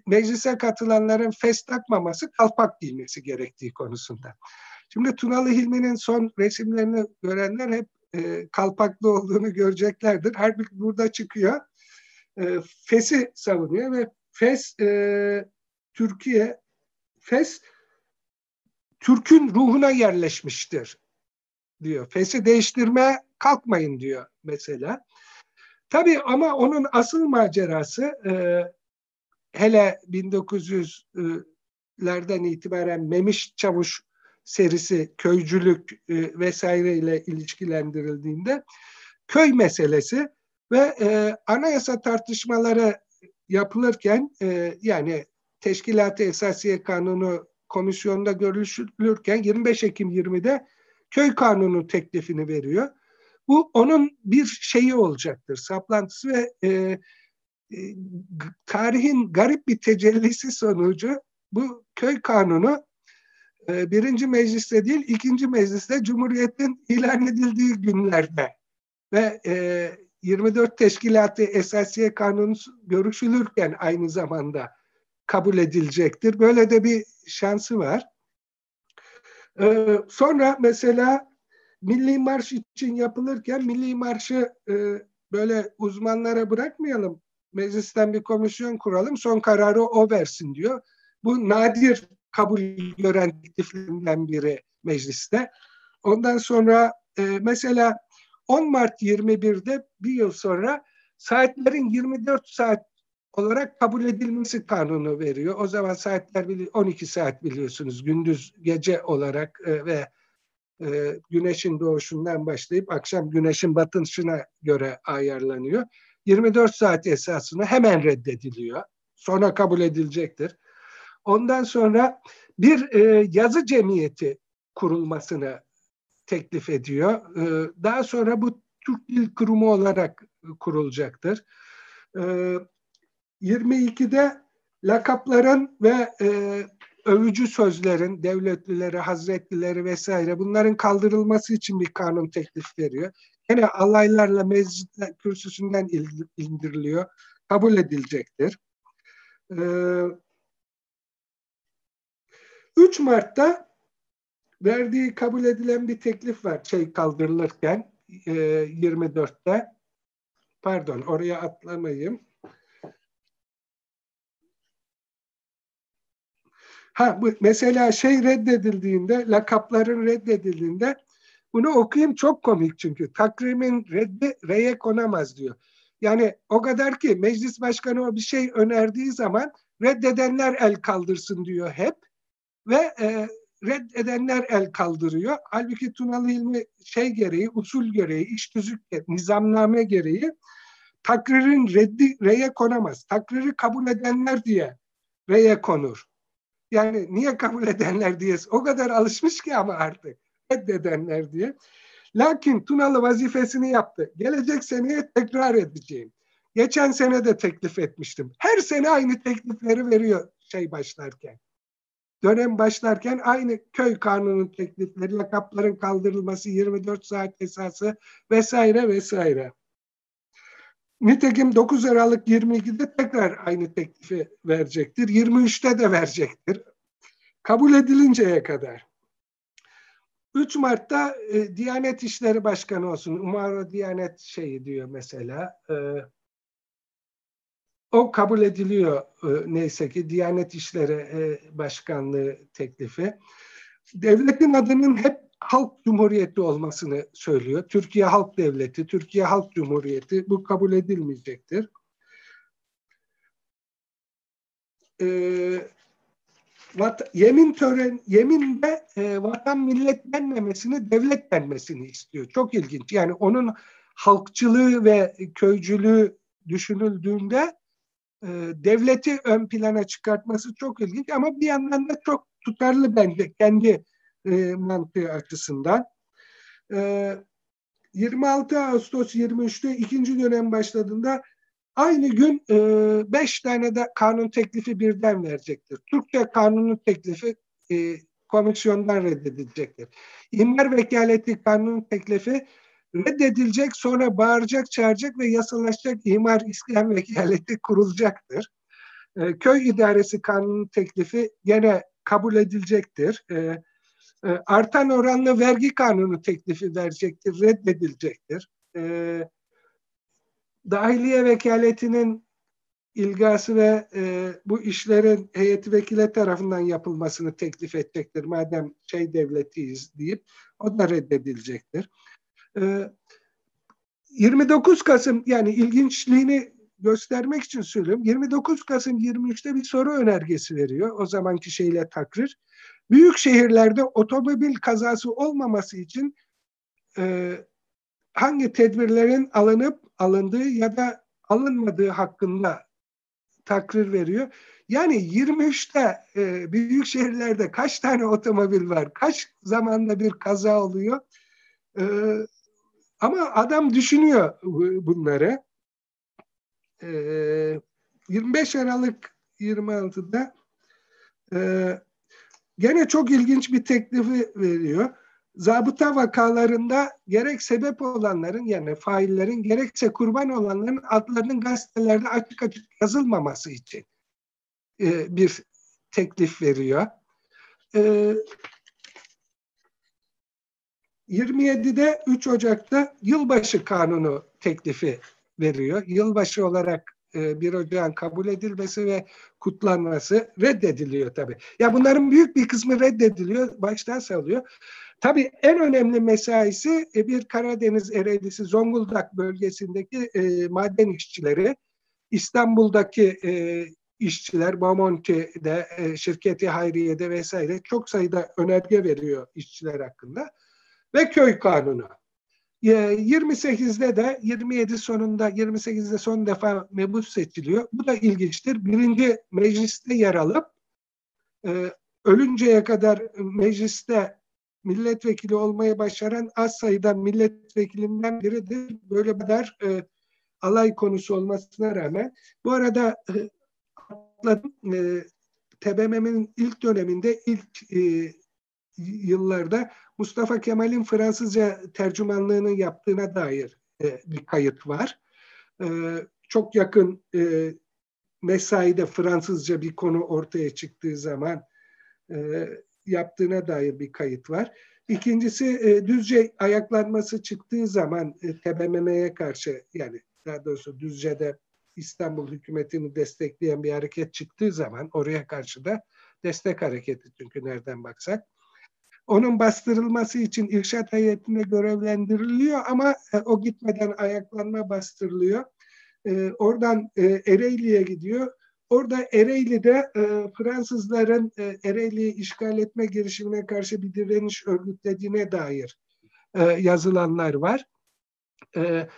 meclise katılanların fes takmaması, kalpak giymesi gerektiği konusunda. Şimdi Tunalı Hilmi'nin son resimlerini görenler hep e, kalpaklı olduğunu göreceklerdir. Halbuki burada çıkıyor. E, Fes'i savunuyor ve Fes e, Türkiye Fes Türk'ün ruhuna yerleşmiştir diyor. Fes'i değiştirmeye kalkmayın diyor mesela. Tabii ama onun asıl macerası e, hele 1900'lerden itibaren Memiş Çavuş serisi köycülük e, vesaireyle ilişkilendirildiğinde köy meselesi ve e, anayasa tartışmaları yapılırken e, yani Teşkilat-ı Esasiye Kanunu komisyonda görüşülürken 25 Ekim 20'de köy kanunu teklifini veriyor. Bu onun bir şeyi olacaktır, saplantısı ve e, e, tarihin garip bir tecellisi sonucu bu köy kanunu e, birinci mecliste değil, ikinci mecliste Cumhuriyet'in ilan edildiği günlerde ve e, 24 Teşkilatı Esasiye Kanunu görüşülürken aynı zamanda kabul edilecektir. Böyle de bir şansı var. Ee, sonra mesela Milli Marş için yapılırken Milli Marşı e, böyle uzmanlara bırakmayalım. Meclisten bir komisyon kuralım. Son kararı o versin diyor. Bu nadir kabul gören tekliflerinden biri mecliste. Ondan sonra e, mesela 10 Mart 21'de bir yıl sonra saatlerin 24 saat olarak kabul edilmesi kanunu veriyor. O zaman saatler 12 saat biliyorsunuz gündüz gece olarak e, ve e, güneşin doğuşundan başlayıp akşam güneşin batışına göre ayarlanıyor. 24 saat esasını hemen reddediliyor. Sonra kabul edilecektir. Ondan sonra bir e, yazı cemiyeti kurulmasını teklif ediyor. Daha sonra bu Türk Dil Kurumu olarak kurulacaktır. 22'de lakapların ve e, övücü sözlerin, devletlileri, hazretlileri vesaire bunların kaldırılması için bir kanun teklif veriyor. Yine alaylarla meclis kürsüsünden indiriliyor. Kabul edilecektir. Ee, 3 Mart'ta verdiği kabul edilen bir teklif var şey kaldırılırken e, 24'te. Pardon oraya atlamayayım. Ha bu mesela şey reddedildiğinde, lakapların reddedildiğinde bunu okuyayım çok komik çünkü. Takrimin reddi reye konamaz diyor. Yani o kadar ki meclis başkanı o bir şey önerdiği zaman reddedenler el kaldırsın diyor hep ve e, reddedenler el kaldırıyor. Halbuki Tunalı ilmi şey gereği, usul gereği, iş tüzük, nizamname gereği takririn reddi reye konamaz. Takriri kabul edenler diye reye konur. Yani niye kabul edenler diye o kadar alışmış ki ama artık reddedenler diye. Lakin Tunalı vazifesini yaptı. Gelecek seneye tekrar edeceğim. Geçen sene de teklif etmiştim. Her sene aynı teklifleri veriyor şey başlarken. Dönem başlarken aynı köy kanunu teklifleri, lakapların kaldırılması, 24 saat esası vesaire vesaire. Nitekim 9 Aralık 22'de tekrar aynı teklifi verecektir. 23'te de verecektir. Kabul edilinceye kadar. 3 Mart'ta e, Diyanet İşleri Başkanı olsun. Umarım Diyanet şeyi diyor mesela. E, o kabul ediliyor e, neyse ki Diyanet İşleri e, Başkanlığı teklifi. Devletin adının hep Halk Cumhuriyeti olmasını söylüyor. Türkiye Halk Devleti, Türkiye Halk Cumhuriyeti bu kabul edilmeyecektir. Ee, vat, yemin tören yeminde e, vatan millet denmemesini devlet denmesini istiyor. Çok ilginç. Yani onun halkçılığı ve köycülüğü düşünüldüğünde e, devleti ön plana çıkartması çok ilginç ama bir yandan da çok tutarlı bence kendi e, mantığı açısından. E, 26 Ağustos 23'te ikinci dönem başladığında aynı gün e, beş tane de kanun teklifi birden verecektir. Türkçe kanunu teklifi e, komisyondan reddedilecektir. İmar vekaleti kanun teklifi reddedilecek sonra bağıracak, çağıracak ve yasalaşacak imar iskan vekaleti kurulacaktır. E, köy idaresi kanunu teklifi gene kabul edilecektir. E, artan oranlı vergi kanunu teklifi verecektir, reddedilecektir. E, dahiliye vekaletinin ilgası ve e, bu işlerin heyeti vekile tarafından yapılmasını teklif edecektir. Madem şey devletiyiz deyip o da reddedilecektir. 29 ee, Kasım yani ilginçliğini göstermek için söylüyorum. 29 Kasım 23'te bir soru önergesi veriyor. O zamanki şeyle takrir. Büyük şehirlerde otomobil kazası olmaması için e, hangi tedbirlerin alınıp alındığı ya da alınmadığı hakkında takrir veriyor. Yani 23'te e, büyük şehirlerde kaç tane otomobil var? Kaç zamanda bir kaza oluyor? E, ama adam düşünüyor bunları. Ee, 25 Aralık 26'da e, gene çok ilginç bir teklifi veriyor. Zabıta vakalarında gerek sebep olanların yani faillerin gerekse kurban olanların adlarının gazetelerde açık açık yazılmaması için e, bir teklif veriyor. E, 27'de 3 Ocak'ta yılbaşı kanunu teklifi veriyor. Yılbaşı olarak e, 1 Ocak'ın kabul edilmesi ve kutlanması reddediliyor tabii. Ya bunların büyük bir kısmı reddediliyor, baştan salıyor. Tabii en önemli mesaisi e, bir Karadeniz Ereğlisi Zonguldak bölgesindeki e, maden işçileri, İstanbul'daki e, işçiler, Bomonti'de, e, şirketi Hayriye'de vesaire çok sayıda önerge veriyor işçiler hakkında ve köy kanunu. 28'de ee, de 27 sonunda 28'de son defa mebus seçiliyor. Bu da ilginçtir. Birinci mecliste yer alıp e, ölünceye kadar mecliste milletvekili olmayı başaran az sayıda milletvekilinden biridir. Böyle kadar e, alay konusu olmasına rağmen. Bu arada e, atladım. E, TBMM'in ilk döneminde ilk e, yıllarda Mustafa Kemal'in Fransızca tercümanlığını yaptığına dair e, bir kayıt var. E, çok yakın e, mesaide Fransızca bir konu ortaya çıktığı zaman e, yaptığına dair bir kayıt var. İkincisi e, Düzce ayaklanması çıktığı zaman e, TBMM'ye karşı yani daha doğrusu Düzce'de İstanbul hükümetini destekleyen bir hareket çıktığı zaman oraya karşı da destek hareketi çünkü nereden baksak onun bastırılması için irşat heyetine görevlendiriliyor ama e, o gitmeden ayaklanma bastırılıyor. E, oradan e, Ereğli'ye gidiyor. orada Ereğli'de e, Fransızların e, Ereğli'yi işgal etme girişimine karşı bir direniş örgütlediğine dair e, yazılanlar var. E,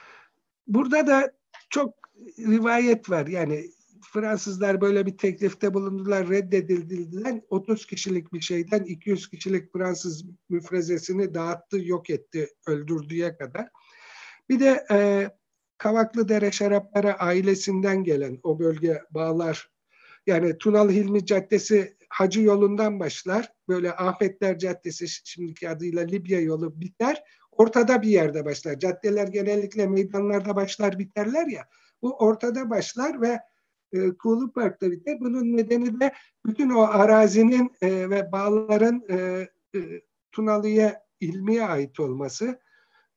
burada da çok rivayet var. Yani Fransızlar böyle bir teklifte bulundular, reddedildiler. 30 kişilik bir şeyden 200 kişilik Fransız müfrezesini dağıttı, yok etti, öldürdüğe kadar. Bir de e, Kavaklıdere şarapları ailesinden gelen o bölge bağlar. Yani Tunalı Hilmi Caddesi Hacı yolundan başlar. Böyle Afetler Caddesi şimdiki adıyla Libya yolu biter. Ortada bir yerde başlar. Caddeler genellikle meydanlarda başlar biterler ya. Bu ortada başlar ve e, Kulu Park'ta. Bunun nedeni de bütün o arazinin e, ve bağların e, e, Tunalı'ya ilmiye ait olması.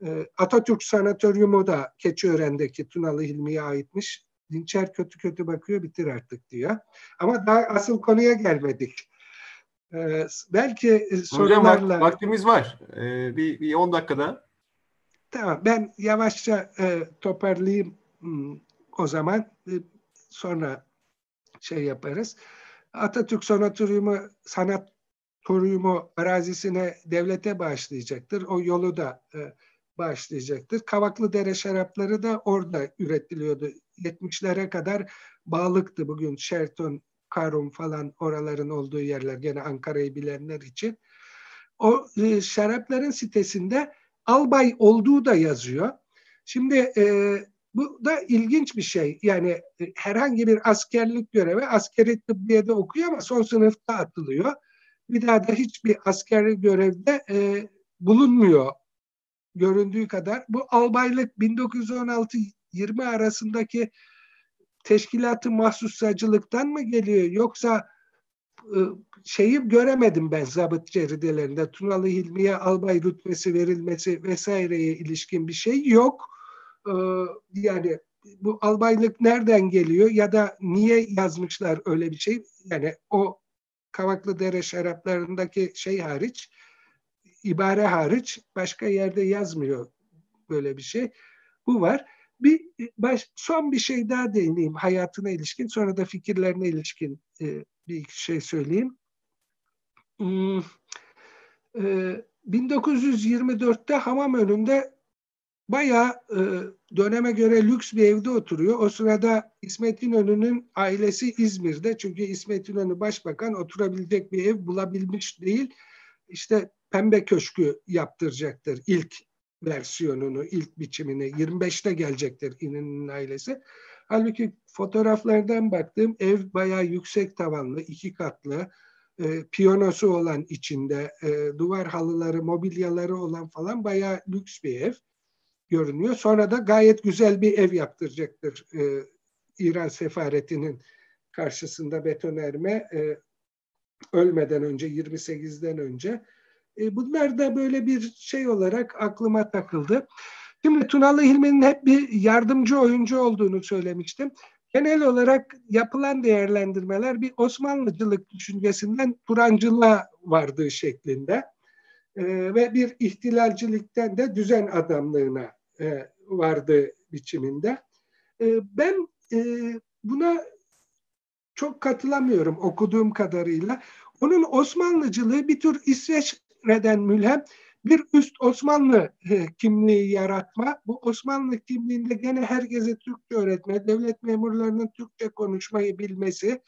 E, Atatürk Sanatoryumu da Keçiören'deki Tunalı Hilmi'ye aitmiş. Dinçer kötü kötü bakıyor bitir artık diyor. Ama daha asıl konuya gelmedik. Ee, belki sorularla... Hocam vaktimiz var. Ee, bir, bir 10 dakikada. Tamam ben yavaşça e, toparlayayım hmm, o zaman. E, sonra şey yaparız. Atatürk Sanatoryumu Sanatoryumu arazisine devlete bağışlayacaktır. O yolu da e, başlayacaktır. Kavaklı dere şarapları da orada üretiliyordu. 70'lere kadar bağlıktı bugün Şerton, Karum falan oraların olduğu yerler gene Ankara'yı bilenler için. O e, şarapların sitesinde albay olduğu da yazıyor. Şimdi e, bu da ilginç bir şey. Yani e, herhangi bir askerlik görevi askeri tıbbiyede okuyor ama son sınıfta atılıyor. Bir daha da hiçbir askeri görevde e, bulunmuyor göründüğü kadar. Bu albaylık 1916-20 arasındaki teşkilatı mahsussacılıktan mı geliyor yoksa e, şeyi göremedim ben zabıt ceridelerinde. Tunalı Hilmi'ye albay rütbesi verilmesi vesaireye ilişkin bir şey yok. E, yani bu albaylık nereden geliyor ya da niye yazmışlar öyle bir şey? Yani o Kavaklı Dere şaraplarındaki şey hariç ibare hariç başka yerde yazmıyor böyle bir şey. Bu var. Bir baş, son bir şey daha değineyim hayatına ilişkin. Sonra da fikirlerine ilişkin e, bir şey söyleyeyim. Hmm, e, 1924'te hamam önünde bayağı e, döneme göre lüks bir evde oturuyor. O sırada İsmet İnönü'nün ailesi İzmir'de. Çünkü İsmet İnönü başbakan oturabilecek bir ev bulabilmiş değil. İşte pembe köşkü yaptıracaktır ilk versiyonunu, ilk biçimini. 25'te gelecektir İnönü'nün ailesi. Halbuki fotoğraflardan baktığım ev bayağı yüksek tavanlı, iki katlı, e, piyanosu olan içinde, e, duvar halıları, mobilyaları olan falan bayağı lüks bir ev görünüyor. Sonra da gayet güzel bir ev yaptıracaktır e, İran sefaretinin karşısında betonerme e, ölmeden önce 28'den önce e, bunlar da böyle bir şey olarak aklıma takıldı. Şimdi Tunalı Hilmi'nin hep bir yardımcı oyuncu olduğunu söylemiştim. Genel olarak yapılan değerlendirmeler bir Osmanlıcılık düşüncesinden Turancılığa vardığı şeklinde e, ve bir ihtilalcilikten de düzen adamlığına e, vardığı biçiminde. E, ben e, buna çok katılamıyorum okuduğum kadarıyla. Onun Osmanlıcılığı bir tür İsveç Reden mülhem bir üst Osmanlı kimliği yaratma. Bu Osmanlı kimliğinde gene herkese Türkçe öğretme, devlet memurlarının Türkçe konuşmayı bilmesi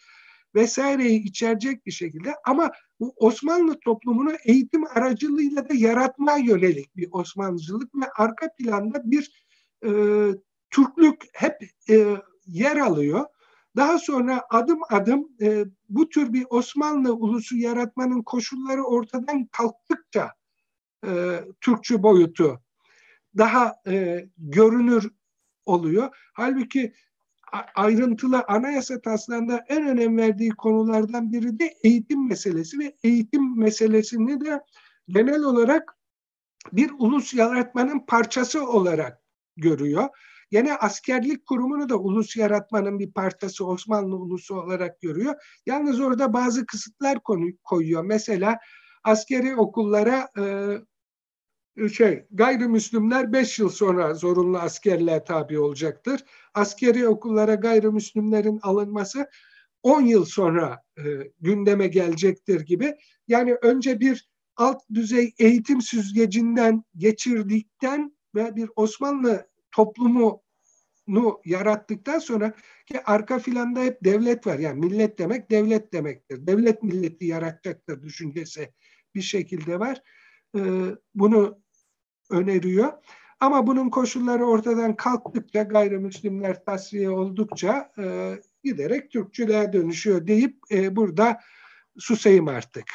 vesaireyi içerecek bir şekilde ama bu Osmanlı toplumunu eğitim aracılığıyla da yaratmaya yönelik bir Osmanlıcılık ve arka planda bir e, Türklük hep e, yer alıyor. Daha sonra adım adım e, bu tür bir Osmanlı ulusu yaratmanın koşulları ortadan kalktıkça e, Türkçü boyutu daha e, görünür oluyor. Halbuki ayrıntılı anayasa taslağında en önem verdiği konulardan biri de eğitim meselesi ve eğitim meselesini de genel olarak bir ulus yaratmanın parçası olarak görüyor. Yine askerlik kurumunu da ulus yaratmanın bir parçası Osmanlı ulusu olarak görüyor. Yalnız orada bazı kısıtlar koyuyor. Mesela askeri okullara e, şey gayrimüslimler 5 yıl sonra zorunlu askerliğe tabi olacaktır. Askeri okullara gayrimüslimlerin alınması 10 yıl sonra e, gündeme gelecektir gibi. Yani önce bir alt düzey eğitim süzgecinden geçirdikten ve bir Osmanlı toplumu nu yarattıktan sonra ki arka filanda hep devlet var. Yani millet demek devlet demektir. Devlet milleti yaratacaktır düşüncesi bir şekilde var. Ee, bunu öneriyor. Ama bunun koşulları ortadan kalktıkça gayrimüslimler tasfiye oldukça e, giderek Türkçülüğe dönüşüyor deyip e, burada susayım artık.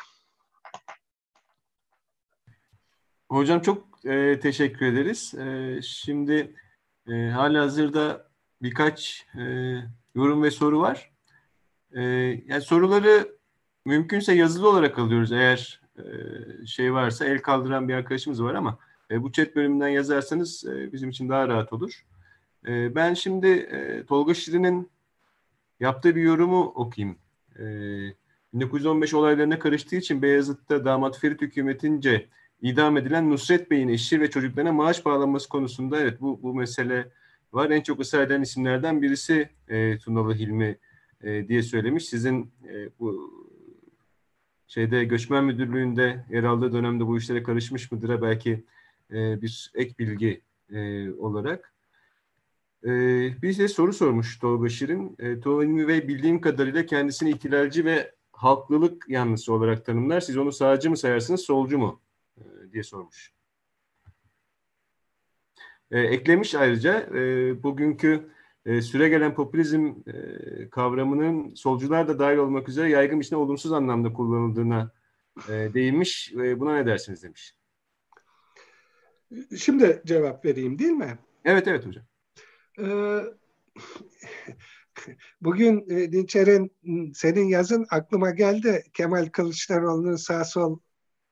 Hocam çok e, teşekkür ederiz. E, şimdi e, hala hazırda birkaç e, yorum ve soru var. E, yani soruları mümkünse yazılı olarak alıyoruz eğer e, şey varsa el kaldıran bir arkadaşımız var ama e, bu chat bölümünden yazarsanız e, bizim için daha rahat olur. E, ben şimdi e, Tolga Şirin'in yaptığı bir yorumu okuyayım. E, 1915 olaylarına karıştığı için Beyazıt'ta damat Ferit hükümetince idam edilen Nusret Bey'in eşi ve çocuklarına maaş bağlanması konusunda evet bu, bu mesele var. En çok ısrar eden isimlerden birisi e, Tunalı Hilmi e, diye söylemiş. Sizin e, bu şeyde göçmen müdürlüğünde yer aldığı dönemde bu işlere karışmış mıdır belki e, bir ek bilgi e, olarak. E, bir de soru sormuş Tolga Şirin. E, Tolga Hilmi Bey bildiğim kadarıyla kendisini ihtilalci ve halklılık yanlısı olarak tanımlar. Siz onu sağcı mı sayarsınız, solcu mu? diye sormuş. E, eklemiş ayrıca e, bugünkü e, süre gelen popülizm e, kavramının solcular da dahil olmak üzere yaygın içinde olumsuz anlamda kullanıldığına e, değinmiş. E, buna ne dersiniz demiş. Şimdi cevap vereyim değil mi? Evet evet hocam. Ee, bugün e, Dinçer'in senin yazın aklıma geldi. Kemal Kılıçdaroğlu'nun sağ sol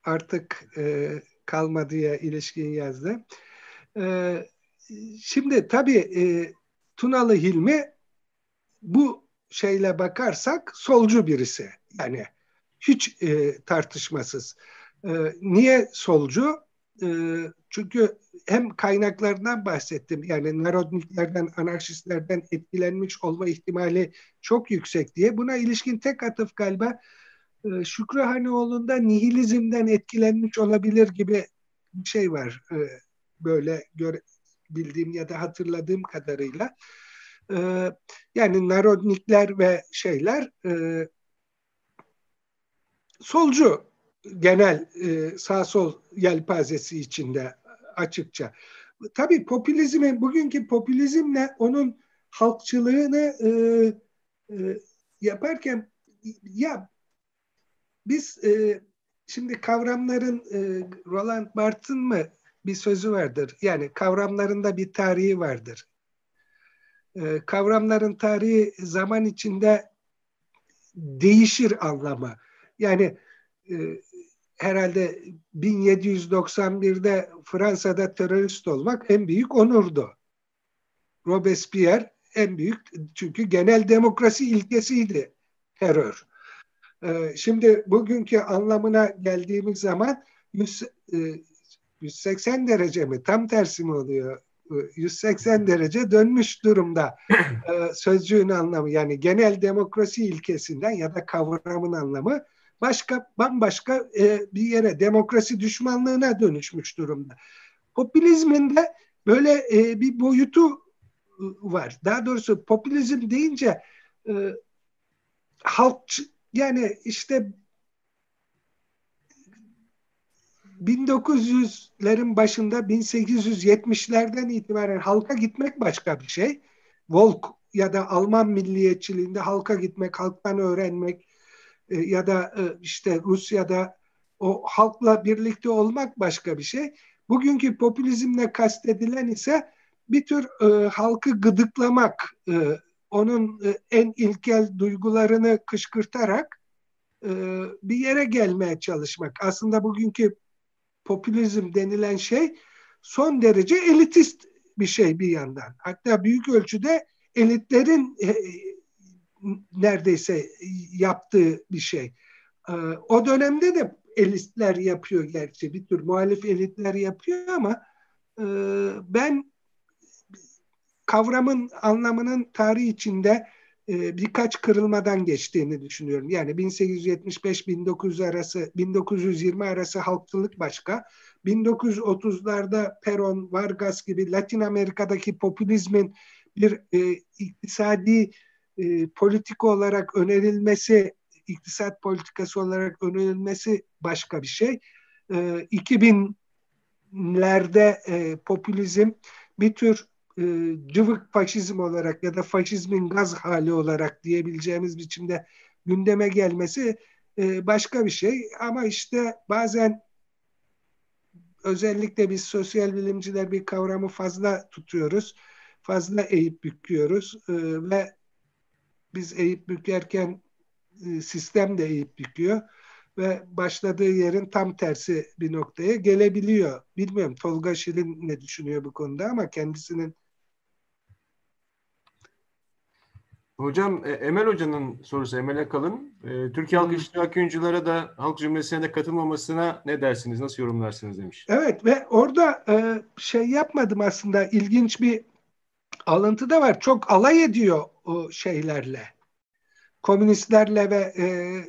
artık e, kalmadıya ilişkin yazdı. E, şimdi tabii e, Tunalı Hilmi bu şeyle bakarsak solcu birisi. Yani hiç e, tartışmasız. E, niye solcu? E, çünkü hem kaynaklarından bahsettim. Yani narodniklerden, anarşistlerden etkilenmiş olma ihtimali çok yüksek diye. Buna ilişkin tek atıf galiba e, Şükrü Hanioğlu'nda nihilizmden etkilenmiş olabilir gibi bir şey var. E, böyle göre, bildiğim ya da hatırladığım kadarıyla. E, yani narodnikler ve şeyler e, solcu genel e, sağ sol yelpazesi içinde açıkça. Tabii popülizmi, bugünkü popülizmle onun halkçılığını e, e, yaparken ya biz e, şimdi kavramların e, Roland Barthes'ın mı bir sözü vardır. Yani kavramlarında bir tarihi vardır. E, kavramların tarihi zaman içinde değişir anlamı. Yani e, herhalde 1791'de Fransa'da terörist olmak en büyük onurdu. Robespierre en büyük çünkü genel demokrasi ilkesiydi terör. Ee, şimdi bugünkü anlamına geldiğimiz zaman 100, 180 e, derece mi tam tersi mi oluyor? 180 ee, derece dönmüş durumda ee, sözcüğün anlamı yani genel demokrasi ilkesinden ya da kavramın anlamı başka bambaşka e, bir yere demokrasi düşmanlığına dönüşmüş durumda. Popülizmin de böyle e, bir boyutu var. Daha doğrusu popülizm deyince halk yani işte 1900'lerin başında 1870'lerden itibaren halka gitmek başka bir şey. Volk ya da Alman milliyetçiliğinde halka gitmek, halktan öğrenmek e, ya da e, işte Rusya'da o halkla birlikte olmak başka bir şey. Bugünkü popülizmle kastedilen ise bir tür e, halkı gıdıklamak, e, onun e, en ilkel duygularını kışkırtarak e, bir yere gelmeye çalışmak. Aslında bugünkü popülizm denilen şey son derece elitist bir şey bir yandan. Hatta büyük ölçüde elitlerin e, neredeyse yaptığı bir şey. O dönemde de elitler yapıyor gerçi. Bir tür muhalif elitler yapıyor ama ben kavramın anlamının tarih içinde e, birkaç kırılmadan geçtiğini düşünüyorum. Yani 1875-1900 arası, 1920 arası halkçılık başka. 1930'larda Peron, Vargas gibi Latin Amerika'daki popülizmin bir e, iktisadi e, politika olarak önerilmesi, iktisat politikası olarak önerilmesi başka bir şey. E, 2000'lerde e, popülizm bir tür e, cıvık faşizm olarak ya da faşizmin gaz hali olarak diyebileceğimiz biçimde gündeme gelmesi e, başka bir şey. Ama işte bazen özellikle biz sosyal bilimciler bir kavramı fazla tutuyoruz. Fazla eğip büküyoruz e, ve biz eğip bükerken e, sistem de eğip büküyor ve başladığı yerin tam tersi bir noktaya gelebiliyor. Bilmiyorum Tolga Şirin ne düşünüyor bu konuda ama kendisinin Hocam e, Emel Hoca'nın sorusu Emel'e kalın. E, Türkiye Halk İştirak Oyunculara da halk cümlesine de katılmamasına ne dersiniz, nasıl yorumlarsınız demiş. Evet ve orada e, şey yapmadım aslında ilginç bir alıntı da var. Çok alay ediyor o şeylerle. Komünistlerle ve e,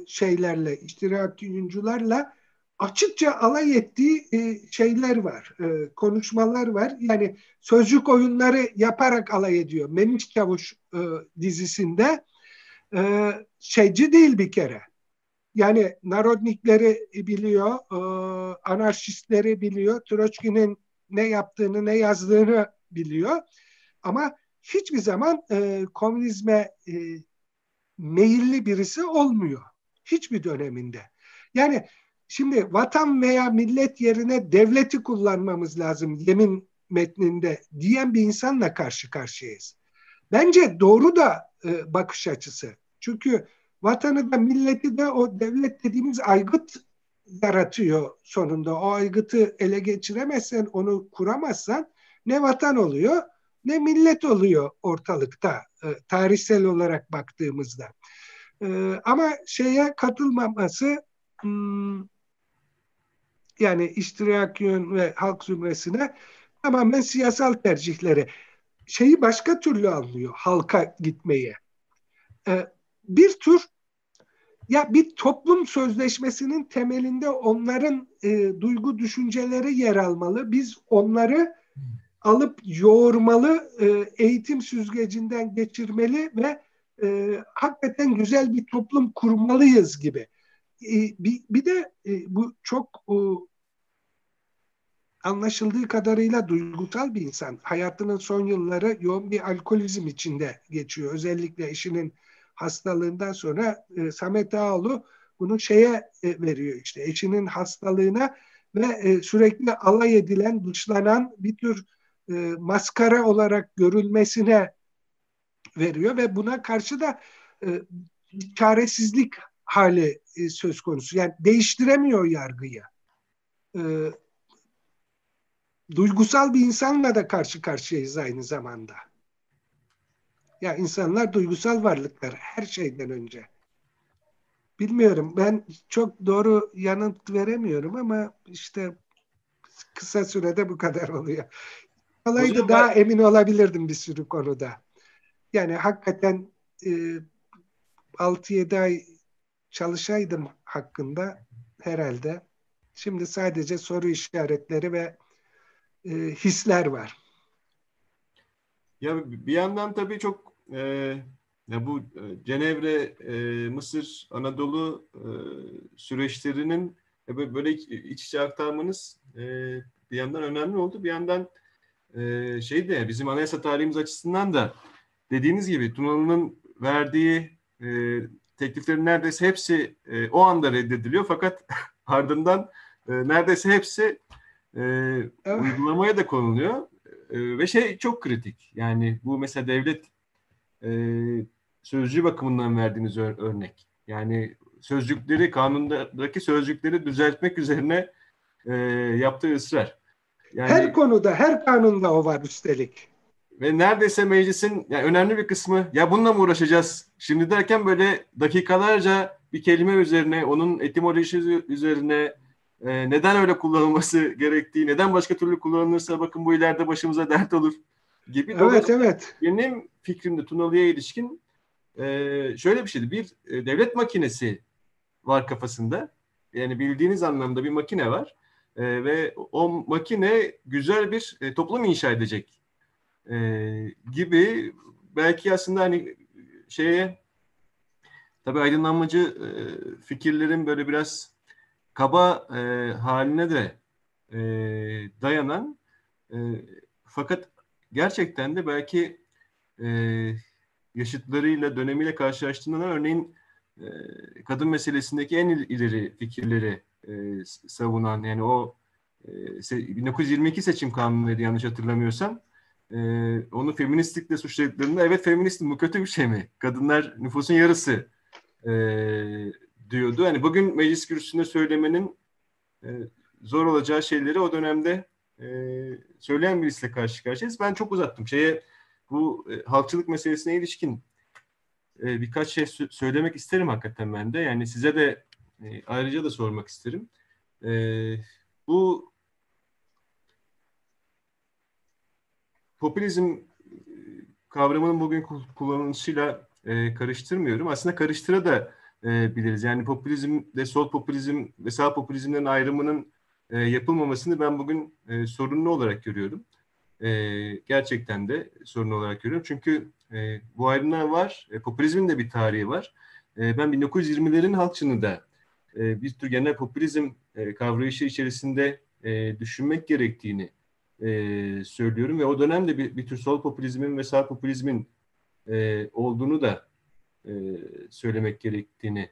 şeylerle, iştirak oyuncularla açıkça alay ettiği e, şeyler var, e, konuşmalar var. Yani sözcük oyunları yaparak alay ediyor. Memiş Çavuş e, dizisinde e, şeyci değil bir kere. Yani narodnikleri biliyor, e, anarşistleri biliyor, Troçki'nin ne yaptığını, ne yazdığını biliyor. Ama hiçbir zaman e, komünizme e, meyilli birisi olmuyor. Hiçbir döneminde. Yani Şimdi vatan veya millet yerine devleti kullanmamız lazım yemin metninde diyen bir insanla karşı karşıyayız. Bence doğru da e, bakış açısı. Çünkü vatanı da milleti de o devlet dediğimiz aygıt yaratıyor sonunda. O aygıtı ele geçiremezsen, onu kuramazsan ne vatan oluyor ne millet oluyor ortalıkta e, tarihsel olarak baktığımızda. E, ama şeye katılmaması hmm, yani iştirakiyön ve halk zümresine tamamen siyasal tercihleri. Şeyi başka türlü anlıyor halka gitmeyi. Ee, bir tür ya bir toplum sözleşmesinin temelinde onların e, duygu düşünceleri yer almalı. Biz onları alıp yoğurmalı, e, eğitim süzgecinden geçirmeli ve e, hakikaten güzel bir toplum kurmalıyız gibi. E, bir, bir de e, bu çok e, anlaşıldığı kadarıyla duygusal bir insan. Hayatının son yılları yoğun bir alkolizm içinde geçiyor. Özellikle eşinin hastalığından sonra e, Samet Ağoğlu bunu şeye e, veriyor işte eşinin hastalığına ve e, sürekli alay edilen, dışlanan bir tür e, maskara olarak görülmesine veriyor ve buna karşı da e, çaresizlik hali e, söz konusu. Yani değiştiremiyor yargıyı. E, duygusal bir insanla da karşı karşıyayız aynı zamanda. Ya insanlar duygusal varlıklar her şeyden önce. Bilmiyorum ben çok doğru yanıt veremiyorum ama işte kısa sürede bu kadar oluyor. Olaydı daha ben... emin olabilirdim bir sürü konuda. Yani hakikaten e, 6-7 ay çalışaydım hakkında herhalde. Şimdi sadece soru işaretleri ve e, hisler var. Ya bir yandan tabii çok e, ya bu e, Cenevre, e, Mısır, Anadolu e, süreçlerinin e, böyle iç içe aktarmanız e, bir yandan önemli oldu. Bir yandan e, şey de bizim anayasa tarihimiz açısından da dediğiniz gibi Tunalı'nın verdiği e, tekliflerin neredeyse hepsi e, o anda reddediliyor fakat ardından e, neredeyse hepsi e, evet. uygulamaya da konuluyor e, ve şey çok kritik yani bu mesela devlet e, sözcüğü bakımından verdiğiniz ör, örnek yani sözcükleri kanundaki sözcükleri düzeltmek üzerine e, yaptığı ısrar. Yani, her konuda, her kanunda o var üstelik. Ve neredeyse meclisin yani önemli bir kısmı ya bununla mı uğraşacağız şimdi derken böyle dakikalarca bir kelime üzerine, onun etimolojisi üzerine, e, neden öyle kullanılması gerektiği, neden başka türlü kullanılırsa bakın bu ileride başımıza dert olur gibi. Evet, evet. Benim fikrimde Tunalı'ya ilişkin e, şöyle bir şeydi. Bir e, devlet makinesi var kafasında. Yani bildiğiniz anlamda bir makine var. E, ve o makine güzel bir e, toplum inşa edecek e, gibi belki aslında hani şeye tabii aydınlanmacı e, fikirlerin böyle biraz kaba e, haline de e, dayanan e, fakat gerçekten de belki e, yaşıtlarıyla dönemiyle karşılaştığında örneğin e, kadın meselesindeki en ileri fikirleri e, savunan yani o e, 1922 seçim kanunuydu yanlış hatırlamıyorsam e, onu feministlikle suçladıklarında evet feministim bu kötü bir şey mi? Kadınlar nüfusun yarısı e, diyordu. Hani bugün meclis kürsüsünde söylemenin e, zor olacağı şeyleri o dönemde e, söyleyen birisiyle karşı karşıyayız. Ben çok uzattım. Şeye bu e, halkçılık meselesine ilişkin e, birkaç şey söylemek isterim hakikaten ben de. Yani size de e, ayrıca da sormak isterim. E, bu popülizm e, kavramının bugün kullanılışıyla e, karıştırmıyorum. Aslında karıştıra da e, biliriz. Yani popülizm de sol popülizm ve sağ popülizmlerin ayrımının e, yapılmamasını ben bugün e, sorunlu olarak görüyorum. E, gerçekten de sorun olarak görüyorum. Çünkü e, bu ayrımlar var. E, popülizmin de bir tarihi var. E, ben 1920'lerin halkçını da e, bir tür genel popülizm e, kavrayışı içerisinde e, düşünmek gerektiğini söylüyorum ve o dönemde bir, bir tür sol popülizmin ve sağ popülizmin olduğunu da söylemek gerektiğini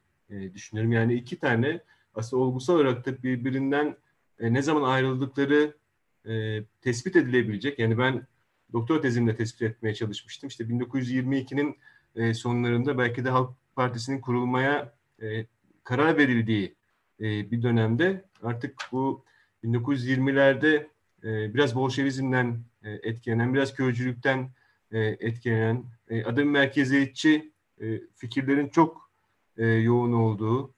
düşünüyorum. Yani iki tane aslında olgusal olarak da birbirinden ne zaman ayrıldıkları tespit edilebilecek. Yani ben doktor tezimde tespit etmeye çalışmıştım. İşte 1922'nin e, sonlarında belki de Halk Partisi'nin kurulmaya karar verildiği e, bir dönemde artık bu 1920'lerde e, biraz Bolşevizmden e, etkilenen, biraz köycülükten e, etkilenen, e, adım merkeziyetçi e, fikirlerin çok e, yoğun olduğu,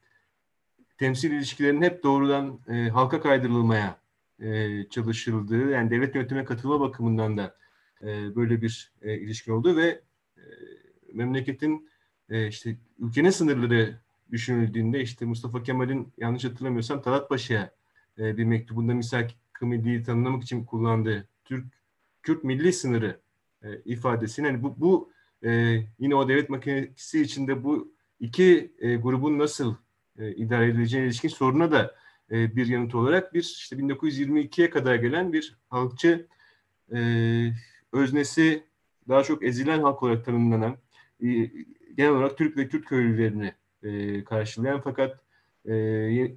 temsil ilişkilerinin hep doğrudan e, halka kaydırılmaya e, çalışıldığı, yani devlet yönetimine katılma bakımından da e, böyle bir e, ilişki oldu ve e, memleketin e, işte ülkenin sınırları düşünüldüğünde işte Mustafa Kemal'in yanlış hatırlamıyorsam Talat Paşa'ya e, bir mektubunda misak-ı milliyi tanımlamak için kullandığı Türk Kürt milli sınırı e, ifadesini yani bu, bu e, yine o devlet makinesi içinde bu iki e, grubun nasıl e, idare edileceğine ilişkin soruna da e, bir yanıt olarak bir işte 1922'ye kadar gelen bir halkçı e, öznesi daha çok ezilen halk olarak tanımlanan e, genel olarak Türk ve Kürt köylülerini e, karşılayan. Fakat e,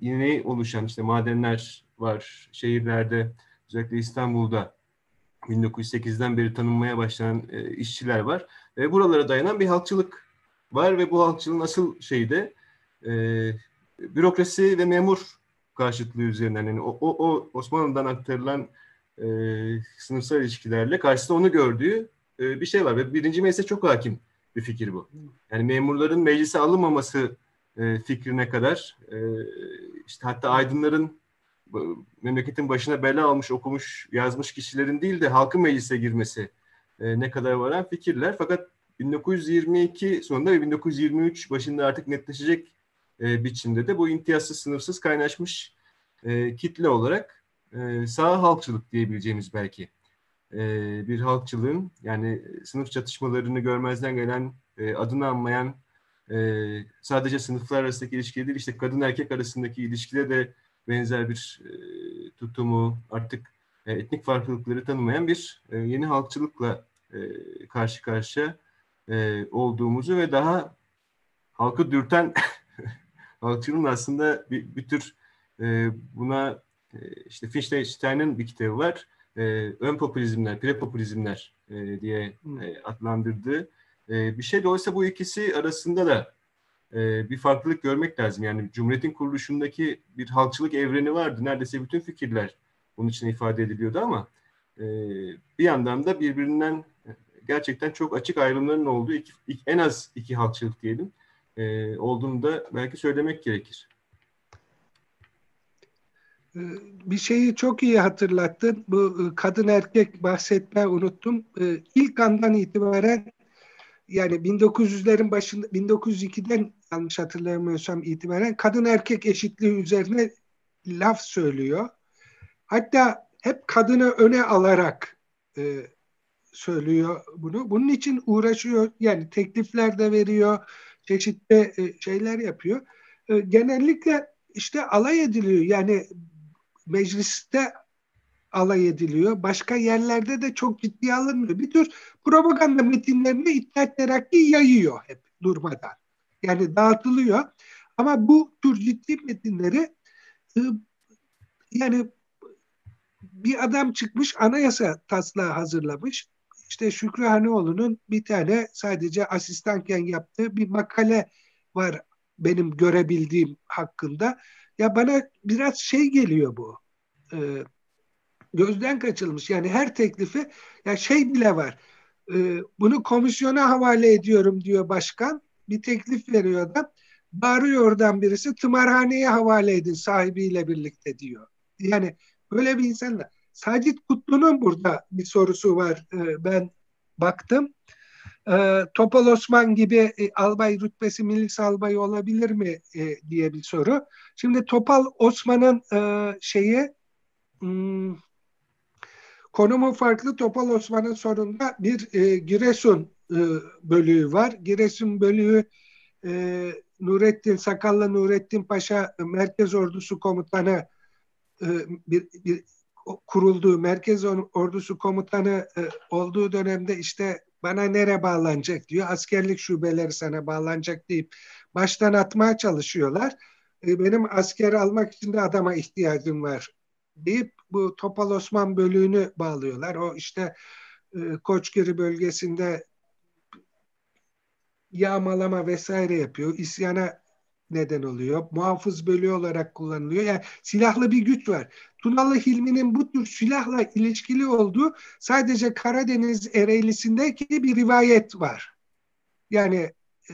yine oluşan işte madenler var şehirlerde. Özellikle İstanbul'da 1908'den beri tanınmaya başlayan e, işçiler var. Ve buralara dayanan bir halkçılık var ve bu halkçılığın asıl şeyi de e, bürokrasi ve memur karşıtlığı üzerinden yani o, o, o Osmanlı'dan aktarılan e, sınıfsal ilişkilerle karşısında onu gördüğü e, bir şey var ve birinci meclise çok hakim bir fikir bu. Yani memurların meclise alınmaması e, fikrine kadar e, işte hatta aydınların memleketin başına bela almış, okumuş, yazmış kişilerin değil de halkın meclise girmesi e, ne kadar varan fikirler. Fakat 1922 sonunda ve 1923 başında artık netleşecek e, biçimde de bu imtiyazsız, sınırsız kaynaşmış e, kitle olarak e, sağ halkçılık diyebileceğimiz belki bir halkçılığın yani sınıf çatışmalarını görmezden gelen, e, adını anmayan, e, sadece sınıflar arasındaki ilişki değil, işte kadın erkek arasındaki ilişkide de benzer bir e, tutumu, artık e, etnik farklılıkları tanımayan bir e, yeni halkçılıkla e, karşı karşıya e, olduğumuzu ve daha halkı dürten halkçılığın aslında bir, bir tür e, buna e, işte Fichtein'in bir kitabı var. E, ön popülizmler, prepopülizmler e, diye e, adlandırdığı e, bir şey. Dolayısıyla bu ikisi arasında da e, bir farklılık görmek lazım. Yani Cumhuriyet'in kuruluşundaki bir halkçılık evreni vardı. Neredeyse bütün fikirler bunun için ifade ediliyordu ama e, bir yandan da birbirinden gerçekten çok açık ayrımların olduğu iki, en az iki halkçılık diyelim e, olduğunu da belki söylemek gerekir. Ee, bir şeyi çok iyi hatırlattın. Bu kadın erkek bahsetme unuttum. İlk andan itibaren yani 1900'lerin başında 1902'den yanlış hatırlamıyorsam itibaren kadın erkek eşitliği üzerine laf söylüyor. Hatta hep kadını öne alarak e, söylüyor bunu. Bunun için uğraşıyor. Yani teklifler de veriyor. Çeşitli e, şeyler yapıyor. E, genellikle işte alay ediliyor. Yani mecliste alay ediliyor. Başka yerlerde de çok ciddi alınmıyor. Bir tür propaganda metinlerini İttihat Terakki yayıyor hep durmadan. Yani dağıtılıyor. Ama bu tür ciddi metinleri e, yani bir adam çıkmış anayasa taslağı hazırlamış. İşte Şükrü Haneoğlu'nun bir tane sadece asistanken yaptığı bir makale var benim görebildiğim hakkında. Ya bana biraz şey geliyor bu. E, gözden kaçılmış. Yani her teklifi ya şey bile var. E, bunu komisyona havale ediyorum diyor başkan. Bir teklif veriyor da bağırıyor oradan birisi tımarhaneye havale edin sahibiyle birlikte diyor. Yani böyle bir insanla. Sacit Kutlu'nun burada bir sorusu var. E, ben baktım. E, Topal Osman gibi e, albay rütbesi milis albayı olabilir mi e, diye bir soru. Şimdi Topal Osman'ın e, şeyi hmm, konumu farklı. Topal Osman'ın sonunda bir e, Giresun e, bölüğü var. Giresun bölüğü e, Nurettin Sakallı Nurettin Paşa Merkez Ordusu Komutanı e, bir, bir kurulduğu Merkez Ordusu Komutanı e, olduğu dönemde işte bana nere bağlanacak diyor. Askerlik şubeleri sana bağlanacak deyip baştan atmaya çalışıyorlar. E, benim asker almak için de adama ihtiyacım var deyip bu Topal Osman bölüğünü bağlıyorlar. O işte e, Koçgiri bölgesinde yağmalama vesaire yapıyor. İsyana neden oluyor. Muhafız bölüğü olarak kullanılıyor. Yani silahlı bir güç var. Tunalı Hilmi'nin bu tür silahla ilişkili olduğu sadece Karadeniz Ereğlisi'ndeki bir rivayet var. Yani e,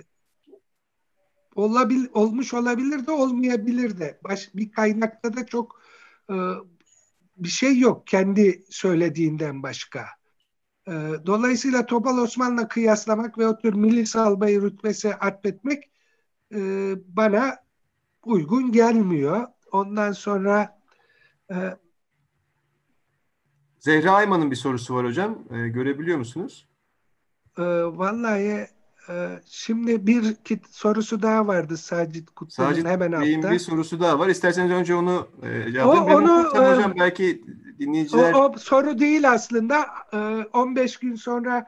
olabil, olmuş olabilir de olmayabilir de. Baş, bir kaynakta da çok bir şey yok kendi söylediğinden başka. E, dolayısıyla Topal Osman'la kıyaslamak ve o tür milis albayı rütbesi atfetmek e, bana uygun gelmiyor. Ondan sonra e, Zehra Ayman'ın bir sorusu var hocam. E, görebiliyor musunuz? E, vallahi şimdi bir sorusu daha vardı Sacit Kutlu'nun Sacit hemen altta. bir sorusu daha var. İsterseniz önce onu e, cevaplayayım. O, onu, e, hocam belki dinleyiciler... O, o soru değil aslında. E, 15 gün sonra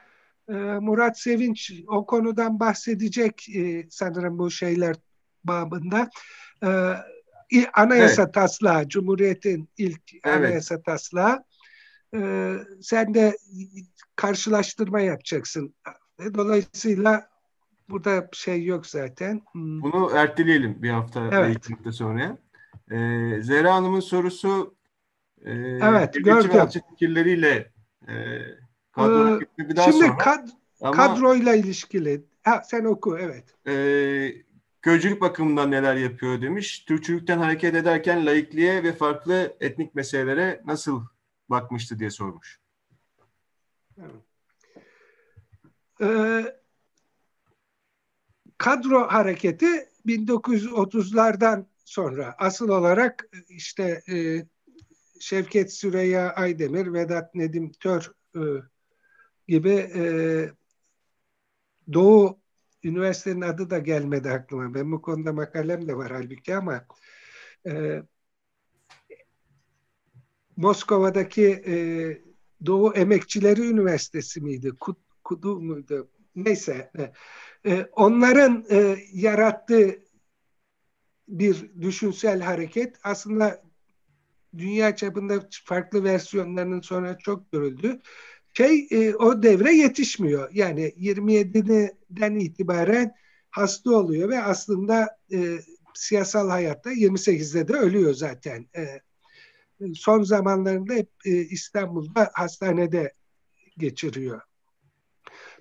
e, Murat Sevinç o konudan bahsedecek e, sanırım bu şeyler babında. E, anayasa evet. taslağı, Cumhuriyet'in ilk evet. anayasa taslağı. E, sen de karşılaştırma yapacaksın. E, dolayısıyla burada şey yok zaten. Hmm. Bunu erteleyelim bir hafta evet. hafta sonra. Ee, Zehra Hanım'ın sorusu e, evet, gördüm. açık fikirleriyle e, Kadro ee, bir daha şimdi sonra. Kad, Ama, kadroyla ilişkili. Ha, sen oku evet. E, Köycülük bakımından neler yapıyor demiş. Türkçülükten hareket ederken laikliğe ve farklı etnik meselelere nasıl bakmıştı diye sormuş. Evet. Ee, kadro hareketi 1930'lardan sonra asıl olarak işte e, Şevket Süreyya Aydemir, Vedat Nedim Tör e, gibi e, Doğu Üniversitenin adı da gelmedi aklıma. Ben bu konuda makalem de var halbuki ama e, Moskova'daki e, Doğu Emekçileri Üniversitesi miydi? Kud, Kudu muydu? Neyse. E, onların e, yarattığı bir düşünsel hareket aslında dünya çapında farklı versiyonlarının sonra çok görüldü şey e, o devre yetişmiyor. Yani 27'den itibaren hasta oluyor ve aslında siyasal hayatta 28'de de ölüyor zaten. Son zamanlarında hep İstanbul'da hastanede geçiriyor.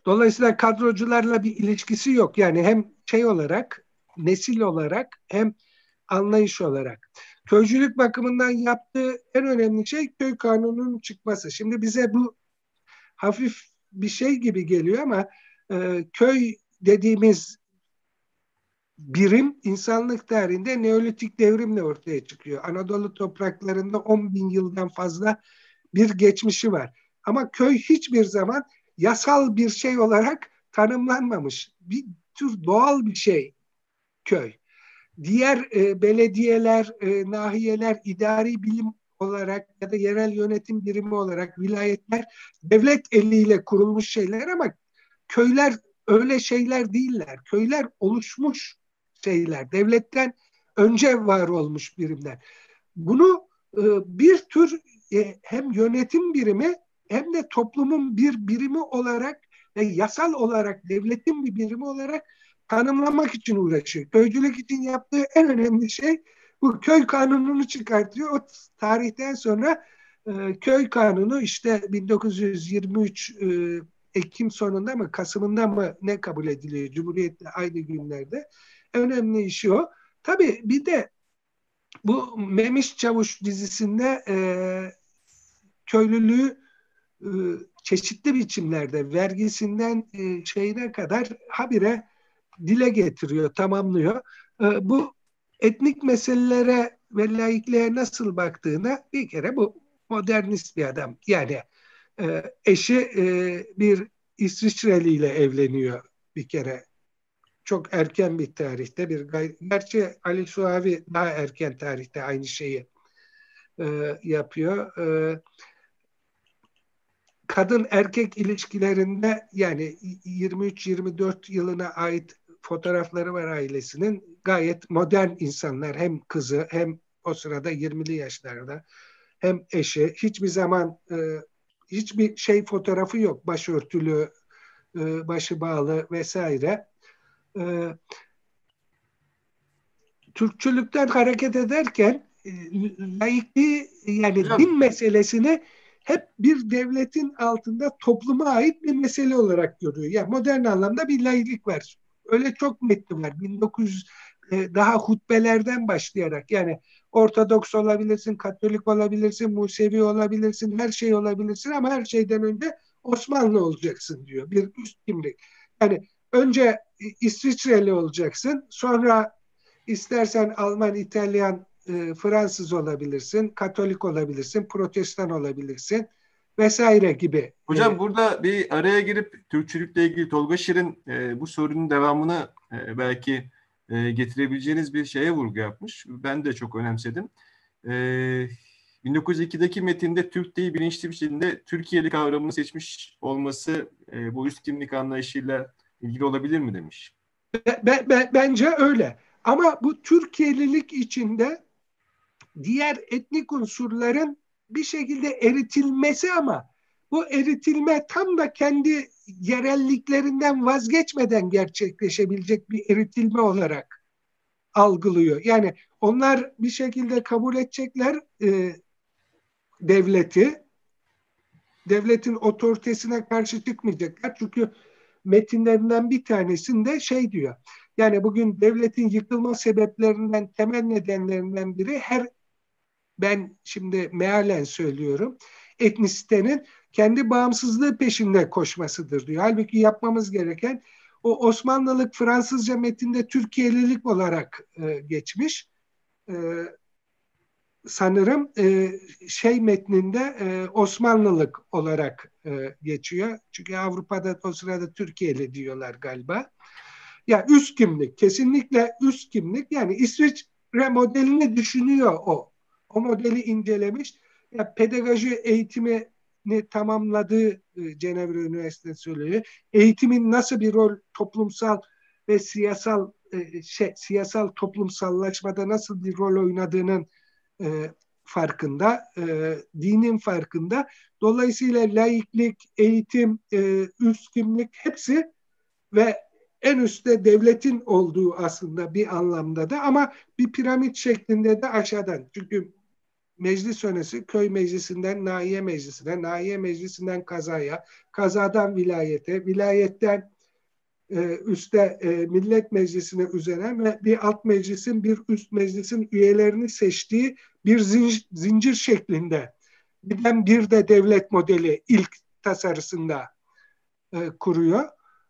Dolayısıyla kadrocularla bir ilişkisi yok. Yani hem şey olarak, nesil olarak hem anlayış olarak. Köycülük bakımından yaptığı en önemli şey köy kanununun çıkması. Şimdi bize bu hafif bir şey gibi geliyor ama e, köy dediğimiz birim insanlık tarihinde Neolitik devrimle ortaya çıkıyor. Anadolu topraklarında 10 bin yıldan fazla bir geçmişi var. Ama köy hiçbir zaman yasal bir şey olarak tanımlanmamış. Bir tür doğal bir şey köy. Diğer e, belediyeler, e, nahiyeler, idari bilim olarak ya da yerel yönetim birimi olarak vilayetler devlet eliyle kurulmuş şeyler ama köyler öyle şeyler değiller. Köyler oluşmuş şeyler. Devletten önce var olmuş birimler. Bunu e, bir tür e, hem yönetim birimi hem de toplumun bir birimi olarak ve yasal olarak devletin bir birimi olarak tanımlamak için uğraşıyor. Köycülük için yaptığı en önemli şey bu köy kanununu çıkartıyor. O tarihten sonra e, köy kanunu işte 1923 e, Ekim sonunda mı Kasım'ında mı ne kabul ediliyor Cumhuriyet'te aynı günlerde. Önemli işi o. Tabii bir de bu Memiş Çavuş dizisinde e, köylülüğü e, çeşitli biçimlerde vergisinden e, şeyine kadar habire dile getiriyor, tamamlıyor. E, bu etnik meselelere ve laikliğe nasıl baktığına bir kere bu modernist bir adam. Yani eşi bir İsviçreli ile evleniyor bir kere. Çok erken bir tarihte bir gerçi Ali Suavi daha erken tarihte aynı şeyi yapıyor. E, kadın erkek ilişkilerinde yani 23-24 yılına ait fotoğrafları var ailesinin. Gayet modern insanlar hem kızı hem o sırada 20'li yaşlarda hem eşi hiçbir zaman e, hiçbir şey fotoğrafı yok. Başörtülü, e, başı bağlı vesaire. E, Türkçülükten hareket ederken e, laikliği yani din meselesini hep bir devletin altında topluma ait bir mesele olarak görüyor. Yani modern anlamda bir laiklik var. Öyle çok metni var. 1900 e, daha hutbelerden başlayarak yani Ortodoks olabilirsin, Katolik olabilirsin, Musevi olabilirsin, her şey olabilirsin ama her şeyden önce Osmanlı olacaksın diyor. Bir üst kimlik. Yani önce İsviçreli olacaksın, sonra istersen Alman, İtalyan, e, Fransız olabilirsin, Katolik olabilirsin, Protestan olabilirsin vesaire gibi. Hocam ee, burada bir araya girip Türkçülükle ilgili Tolga Şirin e, bu sorunun devamını e, belki e, getirebileceğiniz bir şeye vurgu yapmış. Ben de çok önemsedim. E, 1902'deki metinde Türk değil bilinçli bir şekilde Türkiye'li kavramını seçmiş olması e, bu üst kimlik anlayışıyla ilgili olabilir mi demiş. Be, be, bence öyle. Ama bu Türkiye'lilik içinde diğer etnik unsurların bir şekilde eritilmesi ama bu eritilme tam da kendi yerelliklerinden vazgeçmeden gerçekleşebilecek bir eritilme olarak algılıyor. Yani onlar bir şekilde kabul edecekler e, devleti, devletin otoritesine karşı çıkmayacaklar. Çünkü metinlerinden bir tanesinde şey diyor. Yani bugün devletin yıkılma sebeplerinden, temel nedenlerinden biri her ben şimdi mealen söylüyorum. Etnisitenin kendi bağımsızlığı peşinde koşmasıdır diyor. Halbuki yapmamız gereken o Osmanlılık Fransızca metinde Türkiye'lilik olarak e, geçmiş. E, sanırım e, şey metninde e, Osmanlılık olarak e, geçiyor. Çünkü Avrupa'da o sırada Türkiye'li diyorlar galiba. Ya üst kimlik, kesinlikle üst kimlik. Yani İsviçre modelini düşünüyor o o modeli incelemiş. Ya pedagoji eğitimi tamamladığı e, Cenevre Üniversitesi söylüyor. Eğitimin nasıl bir rol toplumsal ve siyasal e, şey, siyasal toplumsallaşmada nasıl bir rol oynadığının e, farkında, e, dinin farkında. Dolayısıyla laiklik, eğitim, e, üst kimlik hepsi ve en üstte devletin olduğu aslında bir anlamda da ama bir piramit şeklinde de aşağıdan. Çünkü meclis öncesi köy meclisinden nahiye meclisine, nahiye meclisinden kazaya, kazadan vilayete, vilayetten e, üste e, millet meclisine üzeren ve bir alt meclisin bir üst meclisin üyelerini seçtiği bir zincir, zincir şeklinde giden bir de devlet modeli ilk tasarısında e, kuruyor.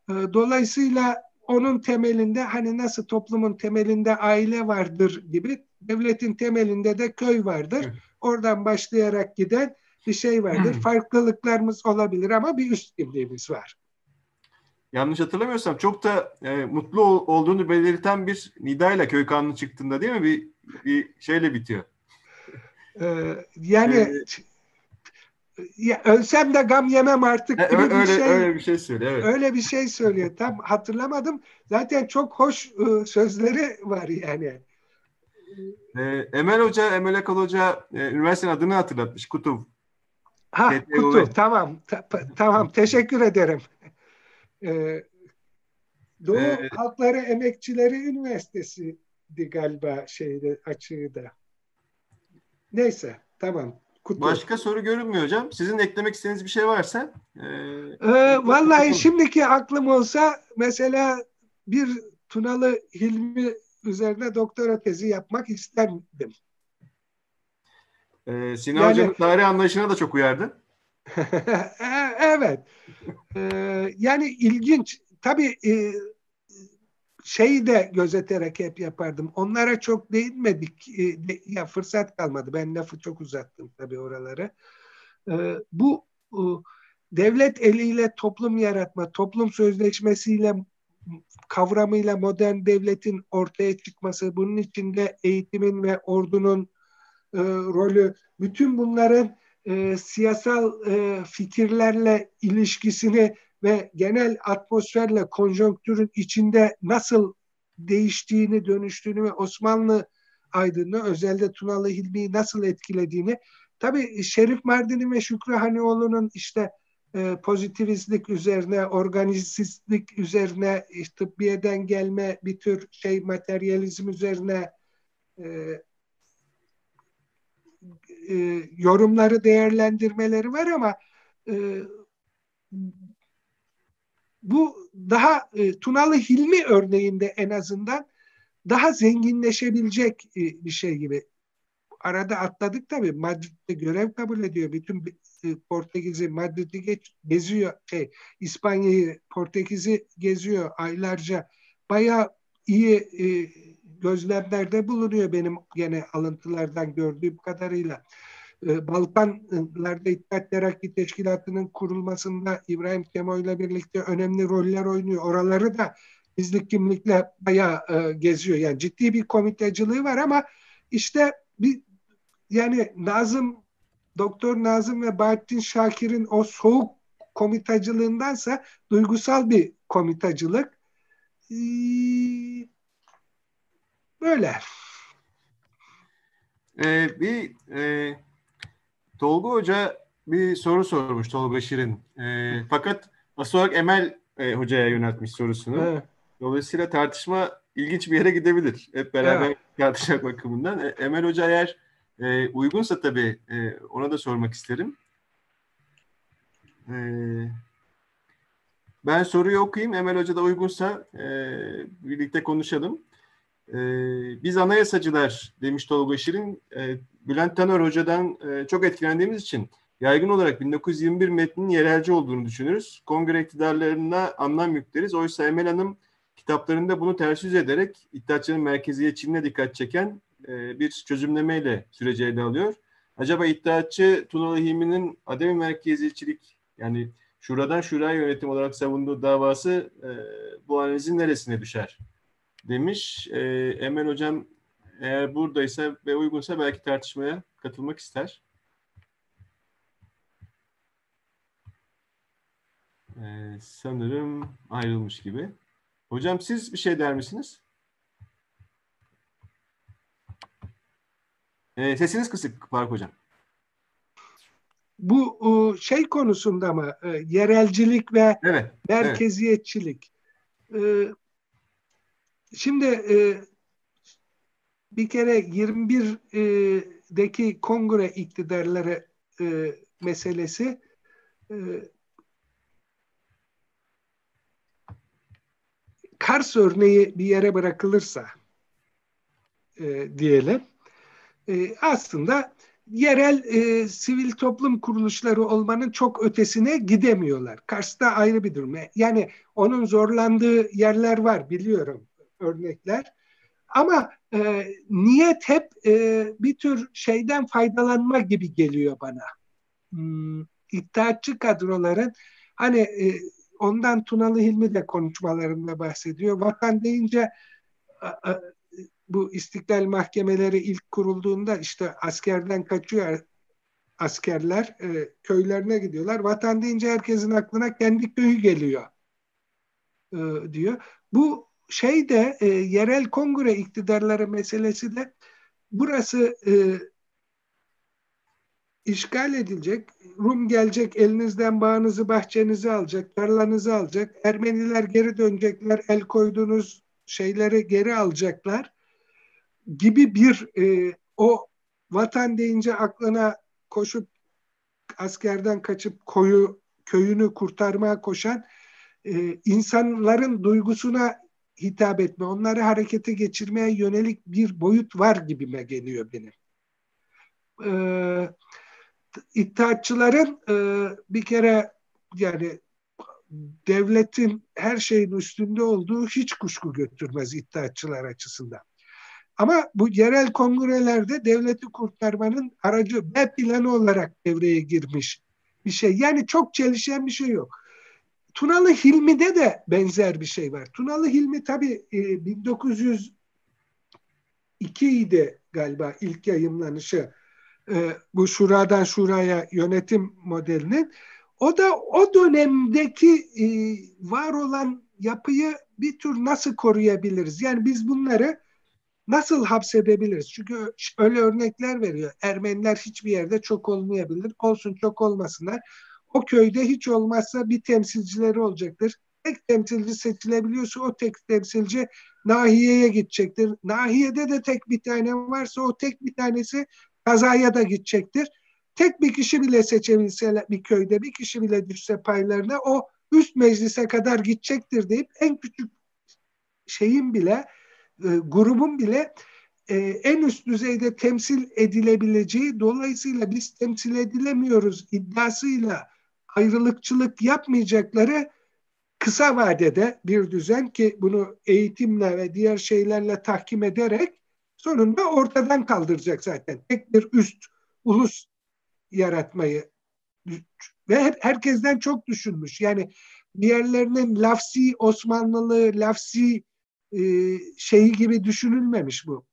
dolayısıyla onun temelinde hani nasıl toplumun temelinde aile vardır gibi devletin temelinde de köy vardır. Evet. Oradan başlayarak giden bir şey vardır. Hmm. Farklılıklarımız olabilir ama bir üst kimliğimiz var. Yanlış hatırlamıyorsam çok da e, mutlu ol, olduğunu belirten bir nidayla köy kanunu çıktığında değil mi? Bir, bir şeyle bitiyor. Ee, yani ee, ya, ölsem de gam yemem artık gibi öyle, bir şey. Öyle bir şey söylüyor. Evet. Öyle bir şey söylüyor. Tam hatırlamadım. Zaten çok hoş ıı, sözleri var yani. Ee, Emel Hoca, Emel Akal Hoca e, üniversitenin adını hatırlatmış. Kutuv. Ha. Kutuv tamam. Ta, tamam teşekkür ederim. Ee, Doğu ee, Halkları Emekçileri Üniversitesi'di galiba şeyde açığı da. Neyse tamam. Kutlu. Başka soru görünmüyor hocam. Sizin eklemek istediğiniz bir şey varsa. E, ee, vallahi şimdiki aklım olsa mesela bir Tunalı Hilmi üzerine doktora tezi yapmak isterdim. Ee, Sinan yani, Hoca'nın tarih anlayışına da çok uyardı. E, evet. Ee, yani ilginç. Tabii e, şeyi de gözeterek hep yapardım. Onlara çok değinmedik. E, ya fırsat kalmadı. Ben lafı çok uzattım tabii oralara. E, bu e, devlet eliyle toplum yaratma, toplum sözleşmesiyle kavramıyla modern devletin ortaya çıkması, bunun içinde eğitimin ve ordunun e, rolü, bütün bunların e, siyasal e, fikirlerle ilişkisini ve genel atmosferle konjonktürün içinde nasıl değiştiğini, dönüştüğünü ve Osmanlı aydını özellikle Tunalı Hilmi'yi nasıl etkilediğini. Tabi Şerif Mardin'i ve Şükrü Hanioğlu'nun işte e, pozitivistlik üzerine, organizistlik üzerine, işte, tıbbiyeden gelme bir tür şey materyalizm üzerine e, e, yorumları, değerlendirmeleri var ama e, bu daha e, Tunalı Hilmi örneğinde en azından daha zenginleşebilecek e, bir şey gibi. Arada atladık tabii. Madrid'de görev kabul ediyor. Bütün e, Portekiz'i Madrid'i geç, geziyor. Şey, İspanya'yı, Portekiz'i geziyor aylarca. Bayağı iyi e, gözlemlerde bulunuyor benim gene alıntılardan gördüğüm kadarıyla. Ee, Balkanlarda İttihat Terakki Teşkilatı'nın kurulmasında İbrahim Kemo ile birlikte önemli roller oynuyor. Oraları da bizlik kimlikle bayağı e, geziyor. Yani ciddi bir komiteciliği var ama işte bir yani Nazım Doktor Nazım ve Bahattin Şakir'in o soğuk komitacılığındansa duygusal bir komitacılık. Ee, böyle. Ee, bir e, Tolga Hoca bir soru sormuş Tolga Şirin. E, fakat asıl olarak Emel e, Hoca'ya yöneltmiş sorusunu. Evet. Dolayısıyla tartışma ilginç bir yere gidebilir. Hep beraber evet. tartışmak bakımından. E, Emel Hoca eğer e, uygunsa tabii e, ona da sormak isterim. E, ben soruyu okuyayım. Emel Hoca da uygunsa e, birlikte konuşalım. E, biz anayasacılar demiş Tolga Şirin. E, Bülent Taner Hoca'dan e, çok etkilendiğimiz için yaygın olarak 1921 metninin yerelci olduğunu düşünürüz. Kongre iktidarlarına anlam yükleriz. Oysa Emel Hanım kitaplarında bunu ters yüz ederek iddiatçının merkeziyetçiliğine dikkat çeken e, bir çözümlemeyle süreci ele alıyor. Acaba iddiatçı Tunalı Hilmi'nin ademi merkeziyetçilik yani şuradan şuraya yönetim olarak savunduğu davası e, bu analizin neresine düşer? Demiş. E, Emel Hocam eğer buradaysa ve uygunsa belki tartışmaya katılmak ister. Ee, sanırım ayrılmış gibi. Hocam siz bir şey der misiniz? Ee, sesiniz kısık Faruk Hocam. Bu şey konusunda mı? E, yerelcilik ve evet, merkeziyetçilik. Evet. Şimdi e, bir kere 21'deki kongre iktidarları e, meselesi e, Kars örneği bir yere bırakılırsa e, diyelim e, aslında yerel e, sivil toplum kuruluşları olmanın çok ötesine gidemiyorlar. Kars'ta ayrı bir durum. Yani onun zorlandığı yerler var biliyorum örnekler. Ama e, niyet hep e, bir tür şeyden faydalanma gibi geliyor bana. Hmm, iddiatçı kadroların hani e, ondan Tunalı Hilmi de konuşmalarında bahsediyor. Vatan deyince a, a, bu istiklal mahkemeleri ilk kurulduğunda işte askerden kaçıyor askerler e, köylerine gidiyorlar. Vatan deyince herkesin aklına kendi köyü geliyor e, diyor. Bu şey de e, yerel kongre iktidarları meselesi de burası e, işgal edilecek. Rum gelecek, elinizden bağınızı, bahçenizi alacak, tarlanızı alacak. Ermeniler geri dönecekler, el koyduğunuz şeyleri geri alacaklar gibi bir e, o vatan deyince aklına koşup askerden kaçıp koyu köyünü kurtarmaya koşan e, insanların duygusuna hitap etme, onları harekete geçirmeye yönelik bir boyut var gibime geliyor benim. Ee, İttihatçıların e, bir kere yani devletin her şeyin üstünde olduğu hiç kuşku götürmez İttihatçılar açısından. Ama bu yerel kongrelerde devleti kurtarmanın aracı B planı olarak devreye girmiş bir şey. Yani çok çelişen bir şey yok. Tunalı Hilmi'de de benzer bir şey var. Tunalı Hilmi tabii e, 1902 idi galiba ilk yayınlanışı e, bu şuradan şuraya yönetim modelinin. O da o dönemdeki e, var olan yapıyı bir tür nasıl koruyabiliriz? Yani biz bunları nasıl hapsedebiliriz? Çünkü öyle örnekler veriyor. Ermeniler hiçbir yerde çok olmayabilir. Olsun çok olmasınlar. O köyde hiç olmazsa bir temsilcileri olacaktır. Tek temsilci seçilebiliyorsa o tek temsilci nahiyeye gidecektir. Nahiyede de tek bir tane varsa o tek bir tanesi kazaya da gidecektir. Tek bir kişi bile seçebilse bir köyde bir kişi bile düşse paylarına o üst meclise kadar gidecektir deyip en küçük şeyin bile e, grubun bile e, en üst düzeyde temsil edilebileceği dolayısıyla biz temsil edilemiyoruz iddiasıyla ayrılıkçılık yapmayacakları kısa vadede bir düzen ki bunu eğitimle ve diğer şeylerle tahkim ederek sonunda ortadan kaldıracak zaten. Tek bir üst ulus yaratmayı ve herkesten çok düşünmüş. Yani diğerlerinin lafsi Osmanlılığı, lafsi e, şeyi gibi düşünülmemiş bu.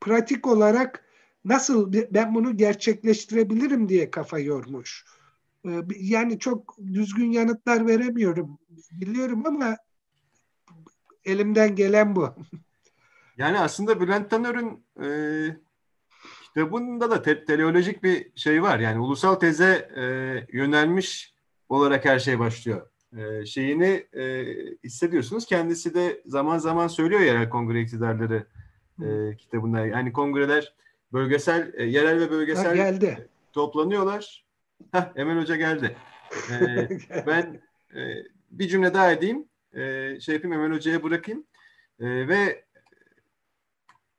Pratik olarak nasıl ben bunu gerçekleştirebilirim diye kafa yormuş. E, yani çok düzgün yanıtlar veremiyorum. Biliyorum ama elimden gelen bu. Yani aslında Bülent Tanör'ün e, kitabında da te- teleolojik bir şey var. Yani ulusal teze e, yönelmiş olarak her şey başlıyor. E, şeyini e, hissediyorsunuz. Kendisi de zaman zaman söylüyor yerel kongre iktidarları e, kitabında. Yani kongreler bölgesel, e, yerel ve bölgesel ha, geldi. toplanıyorlar. Heh, Emel Hoca geldi. E, ben e, bir cümle daha edeyim. E, şey yapayım Emel Hoca'ya bırakayım. E, ve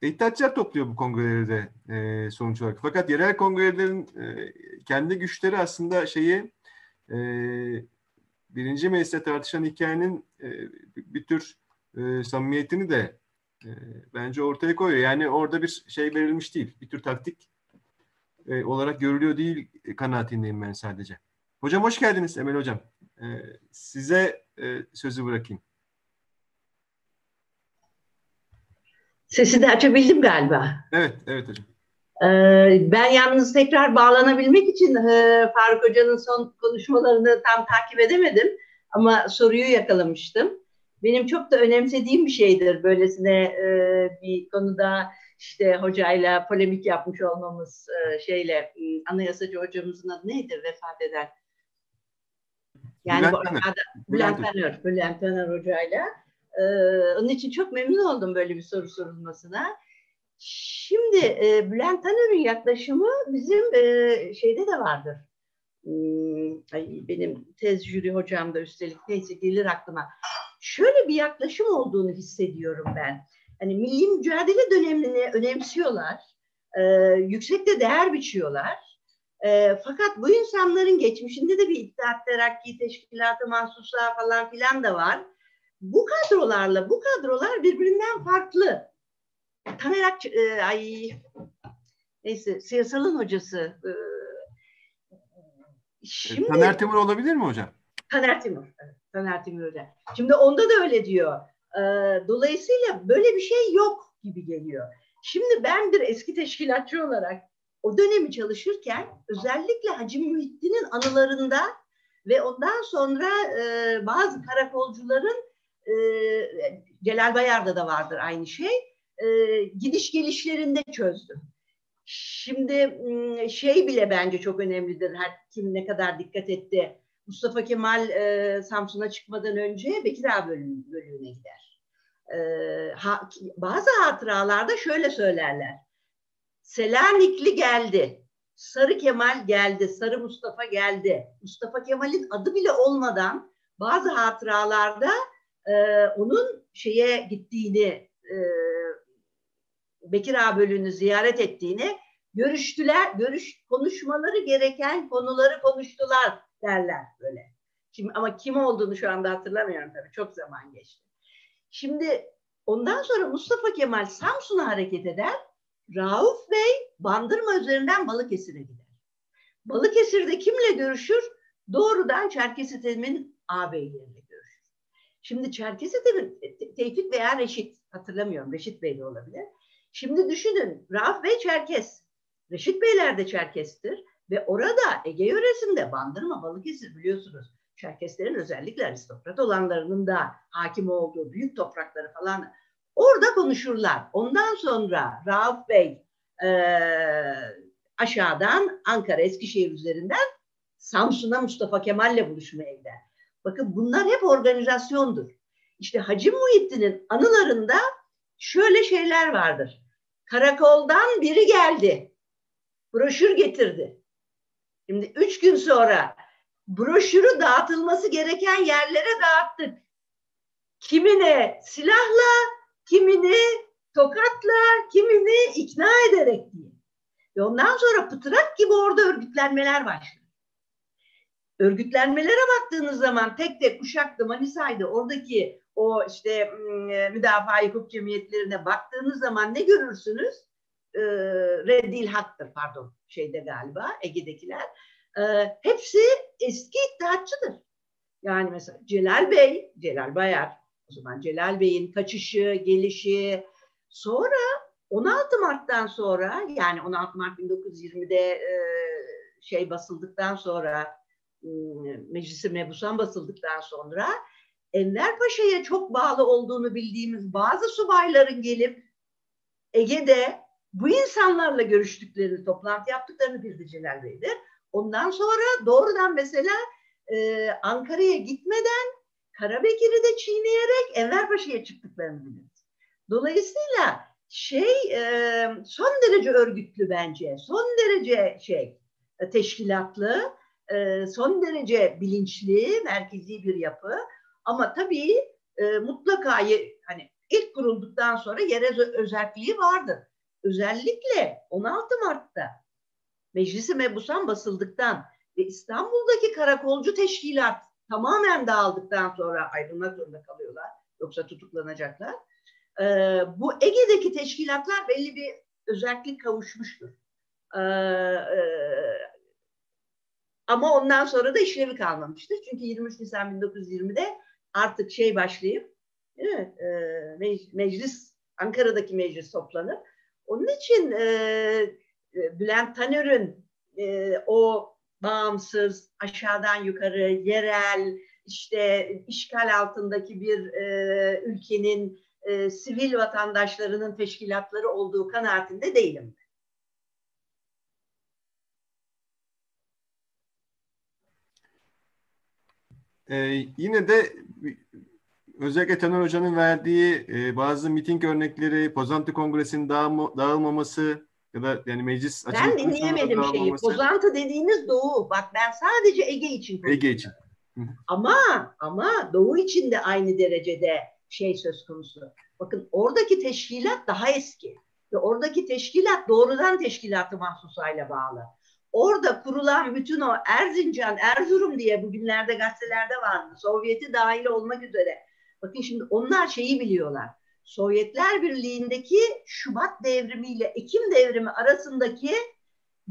İttihatçılar topluyor bu kongreleri de e, sonuç olarak. Fakat yerel kongrelerin e, kendi güçleri aslında şeyi e, birinci mecliste tartışan hikayenin e, bir tür e, samimiyetini de e, bence ortaya koyuyor. Yani orada bir şey verilmiş değil. Bir tür taktik e, olarak görülüyor değil kanaatindeyim ben sadece. Hocam hoş geldiniz Emel Hocam. E, size e, sözü bırakayım. Sesi de açabildim galiba. Evet, evet hocam. Ee, ben yalnız tekrar bağlanabilmek için e, Faruk Hoca'nın son konuşmalarını tam takip edemedim. Ama soruyu yakalamıştım. Benim çok da önemsediğim bir şeydir böylesine e, bir konuda işte hocayla polemik yapmış olmamız e, şeyle anayasacı hocamızın adı neydi vefat eden? Yani Bülent bu arada Bülent Tanör, Bülent Tanör hocayla ee, onun için çok memnun oldum böyle bir soru sorulmasına. Şimdi e, Bülent Tanör'ün yaklaşımı bizim e, şeyde de vardır. Hmm, ay, benim tez jüri hocam da üstelik neyse gelir aklıma. Şöyle bir yaklaşım olduğunu hissediyorum ben. Hani milli mücadele dönemini önemsiyorlar. e, yüksekte değer biçiyorlar. E, fakat bu insanların geçmişinde de bir İttihat Terakki Teşkilatı Mahsusa falan filan da var. Bu kadrolarla bu kadrolar birbirinden farklı. Taner Ak e, ay neyse siyasalın hocası e, Şimdi, Taner Timur olabilir mi hocam? Taner Timur. Taner Timur hocam. Şimdi onda da öyle diyor. E, dolayısıyla böyle bir şey yok gibi geliyor. Şimdi ben bir eski teşkilatçı olarak o dönemi çalışırken özellikle Hacı Muhittin'in anılarında ve ondan sonra e, bazı karakolcuların e, Celal Bayar'da da vardır aynı şey e, gidiş gelişlerinde çözdüm. Şimdi şey bile bence çok önemlidir. Her kim ne kadar dikkat etti. Mustafa Kemal e, Samsun'a çıkmadan önce Bekir Ağa bölüm, bölümüne gider. E, ha, bazı hatıralarda şöyle söylerler. Selanikli geldi. Sarı Kemal geldi. Sarı Mustafa geldi. Mustafa Kemal'in adı bile olmadan bazı hatıralarda e, onun şeye gittiğini e, Bekir Ağa bölüğünü ziyaret ettiğini görüştüler, görüş konuşmaları gereken konuları konuştular derler böyle. Şimdi ama kim olduğunu şu anda hatırlamıyorum tabii. Çok zaman geçti. Şimdi ondan sonra Mustafa Kemal Samsun'a hareket eder. Rauf Bey Bandırma üzerinden Balıkesir'e gider. Balıkesir'de kimle görüşür? Doğrudan Çerkesitem'in ağabeyleriyle görüşür. Şimdi Çerkesitem'in Tevfik veya Reşit hatırlamıyorum. Reşit Bey de olabilir. Şimdi düşünün Rauf Bey Çerkes. Reşit Beyler de Çerkestir. Ve orada Ege yöresinde Bandırma, Balıkesir biliyorsunuz. Çerkeslerin özellikle aristokrat olanlarının da hakim olduğu büyük toprakları falan orada konuşurlar. Ondan sonra Rauf Bey e, aşağıdan Ankara, Eskişehir üzerinden Samsun'a Mustafa Kemal'le buluşmaya gider. Bakın bunlar hep organizasyondur. İşte Hacı Muhittin'in anılarında şöyle şeyler vardır. Karakoldan biri geldi. Broşür getirdi. Şimdi üç gün sonra broşürü dağıtılması gereken yerlere dağıttık. Kimine silahla, kimini tokatla, kimini ikna ederek diye. Ve ondan sonra pıtrak gibi orada örgütlenmeler başladı. Örgütlenmelere baktığınız zaman tek tek Uşak'ta, Manisa'ydı oradaki o işte müdafaa hukuk cemiyetlerine baktığınız zaman ne görürsünüz? E, reddil haktır pardon şeyde galiba Ege'dekiler. E, hepsi eski iddiatçıdır. Yani mesela Celal Bey, Celal Bayar, o zaman Celal Bey'in kaçışı, gelişi, sonra 16 Mart'tan sonra yani 16 Mart 1920'de e, şey basıldıktan sonra Meclisi Mebusan basıldıktan sonra Enver Paşa'ya çok bağlı olduğunu bildiğimiz bazı subayların gelip Ege'de bu insanlarla görüştüklerini, toplantı yaptıklarını bildi Celal Bey'dir. Ondan sonra doğrudan mesela e, Ankara'ya gitmeden Karabekir'i de çiğneyerek Enver çıktıklarını biliriz. Dolayısıyla şey e, son derece örgütlü bence, son derece şey e, teşkilatlı, e, son derece bilinçli, merkezi bir yapı. Ama tabii e, mutlaka hani ilk kurulduktan sonra yer özelliği vardır. Özellikle 16 Mart'ta Meclisi Mebusan basıldıktan ve İstanbul'daki karakolcu teşkilat tamamen dağıldıktan sonra ayrılmak zorunda kalıyorlar. Yoksa tutuklanacaklar. Ee, bu Ege'deki teşkilatlar belli bir özellik kavuşmuştur. Ee, ama ondan sonra da işlevi kalmamıştır. Çünkü 23 Nisan 1920'de artık şey başlayıp değil mi? E, meclis, Ankara'daki meclis toplanır. Onun için e, e, Bülent Taner'in e, o bağımsız, aşağıdan yukarı, yerel, işte işgal altındaki bir e, ülkenin e, sivil vatandaşlarının teşkilatları olduğu kanaatinde değilim. Ee, yine de özellikle Taner Hoca'nın verdiği e, bazı miting örnekleri, Pozantı Kongresi'nin dağılma, dağılmaması ya da yani meclis Ben dinleyemedim şeyi. Pozantı dediğiniz Doğu. Bak ben sadece Ege için konuşuyorum. Ege için. ama ama Doğu için de aynı derecede şey söz konusu. Bakın oradaki teşkilat daha eski. Ve oradaki teşkilat doğrudan teşkilatı mahsusayla bağlı. Orada kurulan bütün o Erzincan, Erzurum diye bugünlerde gazetelerde vardı. Sovyeti dahil olmak üzere. Bakın şimdi onlar şeyi biliyorlar. Sovyetler Birliği'ndeki Şubat devrimiyle Ekim devrimi arasındaki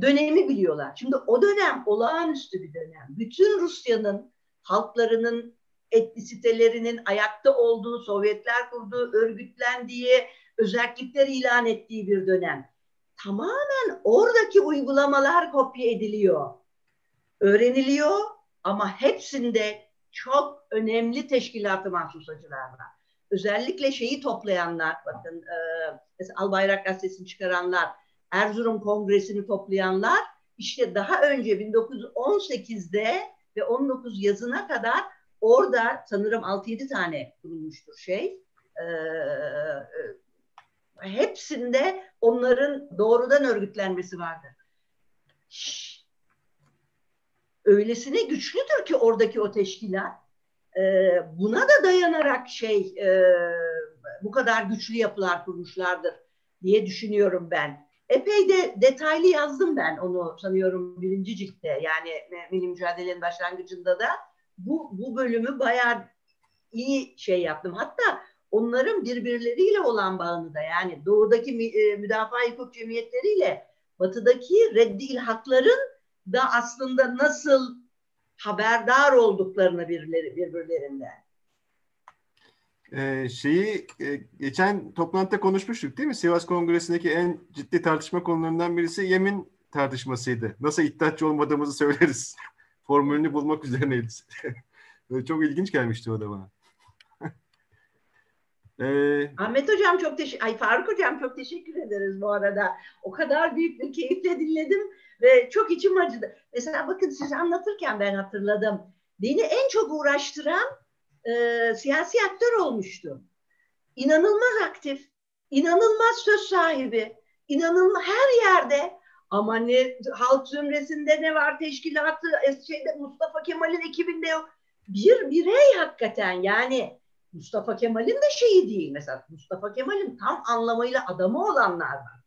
dönemi biliyorlar. Şimdi o dönem olağanüstü bir dönem. Bütün Rusya'nın halklarının etnisitelerinin ayakta olduğu, Sovyetler kurduğu, örgütlendiği, özellikler ilan ettiği bir dönem. Tamamen oradaki uygulamalar kopya ediliyor. Öğreniliyor ama hepsinde çok önemli teşkilatı mahsusacılar. Özellikle şeyi toplayanlar, bakın e, mesela Albayrak Gazetesi'ni çıkaranlar, Erzurum Kongresi'ni toplayanlar, işte daha önce 1918'de ve 19 yazına kadar orada sanırım 6-7 tane kurulmuştur şey. E, hepsinde onların doğrudan örgütlenmesi vardır. Şş, öylesine güçlüdür ki oradaki o teşkilat. E, buna da dayanarak şey e, bu kadar güçlü yapılar kurmuşlardır diye düşünüyorum ben. Epey de detaylı yazdım ben onu sanıyorum birinci ciltte yani Milli Mücadele'nin başlangıcında da bu, bu bölümü bayağı iyi şey yaptım. Hatta onların birbirleriyle olan bağını da yani doğudaki e, müdafaa hukuk cemiyetleriyle batıdaki reddi ilhakların da aslında nasıl haberdar olduklarını birbirleri, birbirlerinden. Ee, şeyi e, geçen toplantıda konuşmuştuk değil mi? Sivas Kongresi'ndeki en ciddi tartışma konularından birisi yemin tartışmasıydı. Nasıl iddiatçı olmadığımızı söyleriz. Formülünü bulmak üzerineydi. Çok ilginç gelmişti o da bana. Ee, Ahmet Hocam çok teşekkür Ay Faruk Hocam çok teşekkür ederiz bu arada. O kadar büyük bir keyifle dinledim ve çok içim acıdı. Mesela bakın siz anlatırken ben hatırladım. Beni en çok uğraştıran e, siyasi aktör olmuştu. İnanılmaz aktif, inanılmaz söz sahibi, inanılmaz her yerde ama ne halk zümresinde ne var teşkilatı, şeyde Mustafa Kemal'in ekibinde yok. Bir birey hakikaten yani Mustafa Kemal'in de şeyi değil mesela Mustafa Kemal'in tam anlamıyla adamı olanlar var.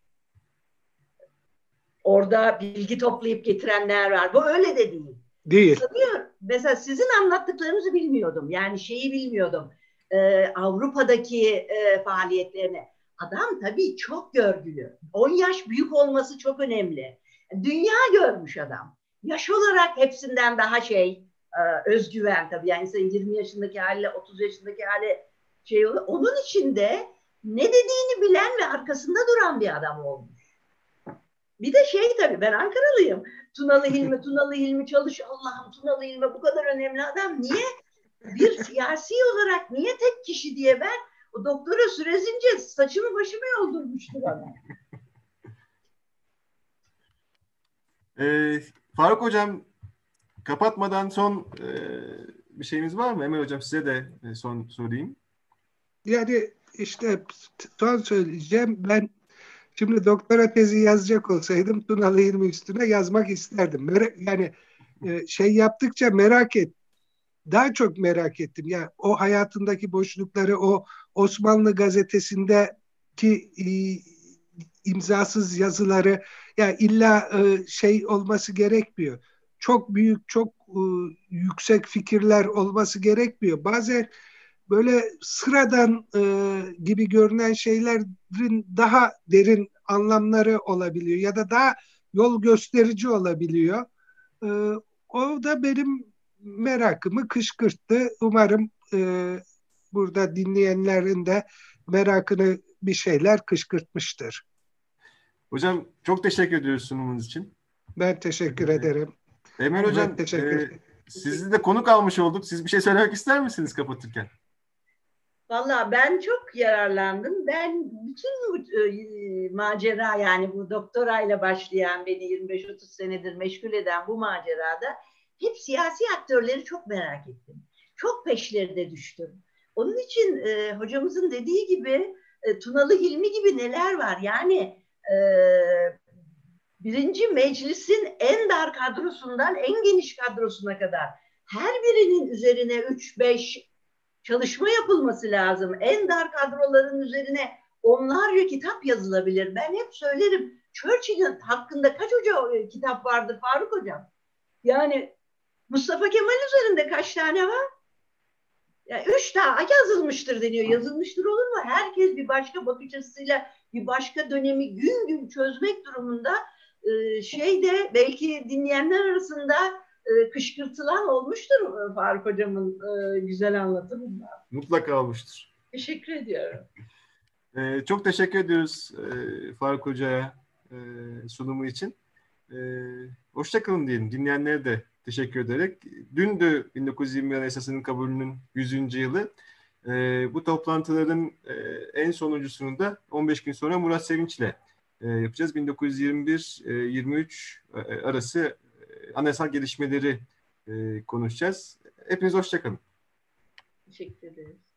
Orada bilgi toplayıp getirenler var. Bu öyle de değil. Değil. Sanıyor. Mesela sizin anlattıklarınızı bilmiyordum. Yani şeyi bilmiyordum. Ee, Avrupa'daki e, faaliyetlerini. Adam tabii çok görgülü. 10 yaş büyük olması çok önemli. Dünya görmüş adam. Yaş olarak hepsinden daha şey, e, özgüven tabii. Yani insan 20 yaşındaki haliyle 30 yaşındaki hali şey olur. Onun içinde ne dediğini bilen ve arkasında duran bir adam olmuş. Bir de şey tabii ben Ankaralıyım. Tunalı Hilmi, Tunalı Hilmi çalış Allah'ım Tunalı Hilmi bu kadar önemli adam. Niye? Bir siyasi olarak niye tek kişi diye ben o doktora sürezince saçımı başımı yoldurmuştu bana. Ee, Faruk Hocam kapatmadan son e, bir şeyimiz var mı? Emel Hocam size de e, son sorayım. Yani işte son söyleyeceğim ben Şimdi doktora tezi yazacak olsaydım Tunalı Hilmi üstüne yazmak isterdim. Mer yani e, şey yaptıkça merak et. Daha çok merak ettim. Yani o hayatındaki boşlukları, o Osmanlı gazetesindeki e, imzasız yazıları ya yani illa e, şey olması gerekmiyor. Çok büyük, çok e, yüksek fikirler olması gerekmiyor. Bazen böyle sıradan e, gibi görünen şeylerin daha derin anlamları olabiliyor ya da daha yol gösterici olabiliyor. E, o da benim merakımı kışkırttı. Umarım e, burada dinleyenlerin de merakını bir şeyler kışkırtmıştır. Hocam çok teşekkür ediyoruz sunumunuz için. Ben teşekkür ederim. Emel Hocam, teşekkür e, sizi de konuk almış olduk. Siz bir şey söylemek ister misiniz kapatırken? Valla ben çok yararlandım. Ben bütün bu e, macera yani bu doktorayla başlayan beni 25-30 senedir meşgul eden bu macerada hep siyasi aktörleri çok merak ettim. Çok peşlerine düştüm. Onun için e, hocamızın dediği gibi e, Tunalı Hilmi gibi neler var. Yani e, birinci meclisin en dar kadrosundan en geniş kadrosuna kadar her birinin üzerine 3-5 çalışma yapılması lazım. En dar kadroların üzerine onlarca kitap yazılabilir. Ben hep söylerim. Churchill'in hakkında kaç hoca e, kitap vardı Faruk Hocam? Yani Mustafa Kemal üzerinde kaç tane var? Ya üç daha yazılmıştır deniyor. Yazılmıştır olur mu? Herkes bir başka bakış açısıyla bir başka dönemi gün gün çözmek durumunda e, şeyde belki dinleyenler arasında e, kışkırtılan olmuştur e, Faruk Hocam'ın e, güzel anlatımında. Mutlaka olmuştur. Teşekkür ediyorum. Ee, çok teşekkür ediyoruz e, Faruk Hoca'ya e, sunumu için. E, Hoşçakalın diyelim. Dinleyenlere de teşekkür ederek. Dün de 1920 Anayasası'nın kabulünün 100. yılı. E, bu toplantıların e, en sonuncusunu da 15 gün sonra Murat Sevinç'le yapacağız. 1921-23 e, arası e, anayasal gelişmeleri e, konuşacağız. Hepiniz hoşçakalın. Teşekkür ederiz.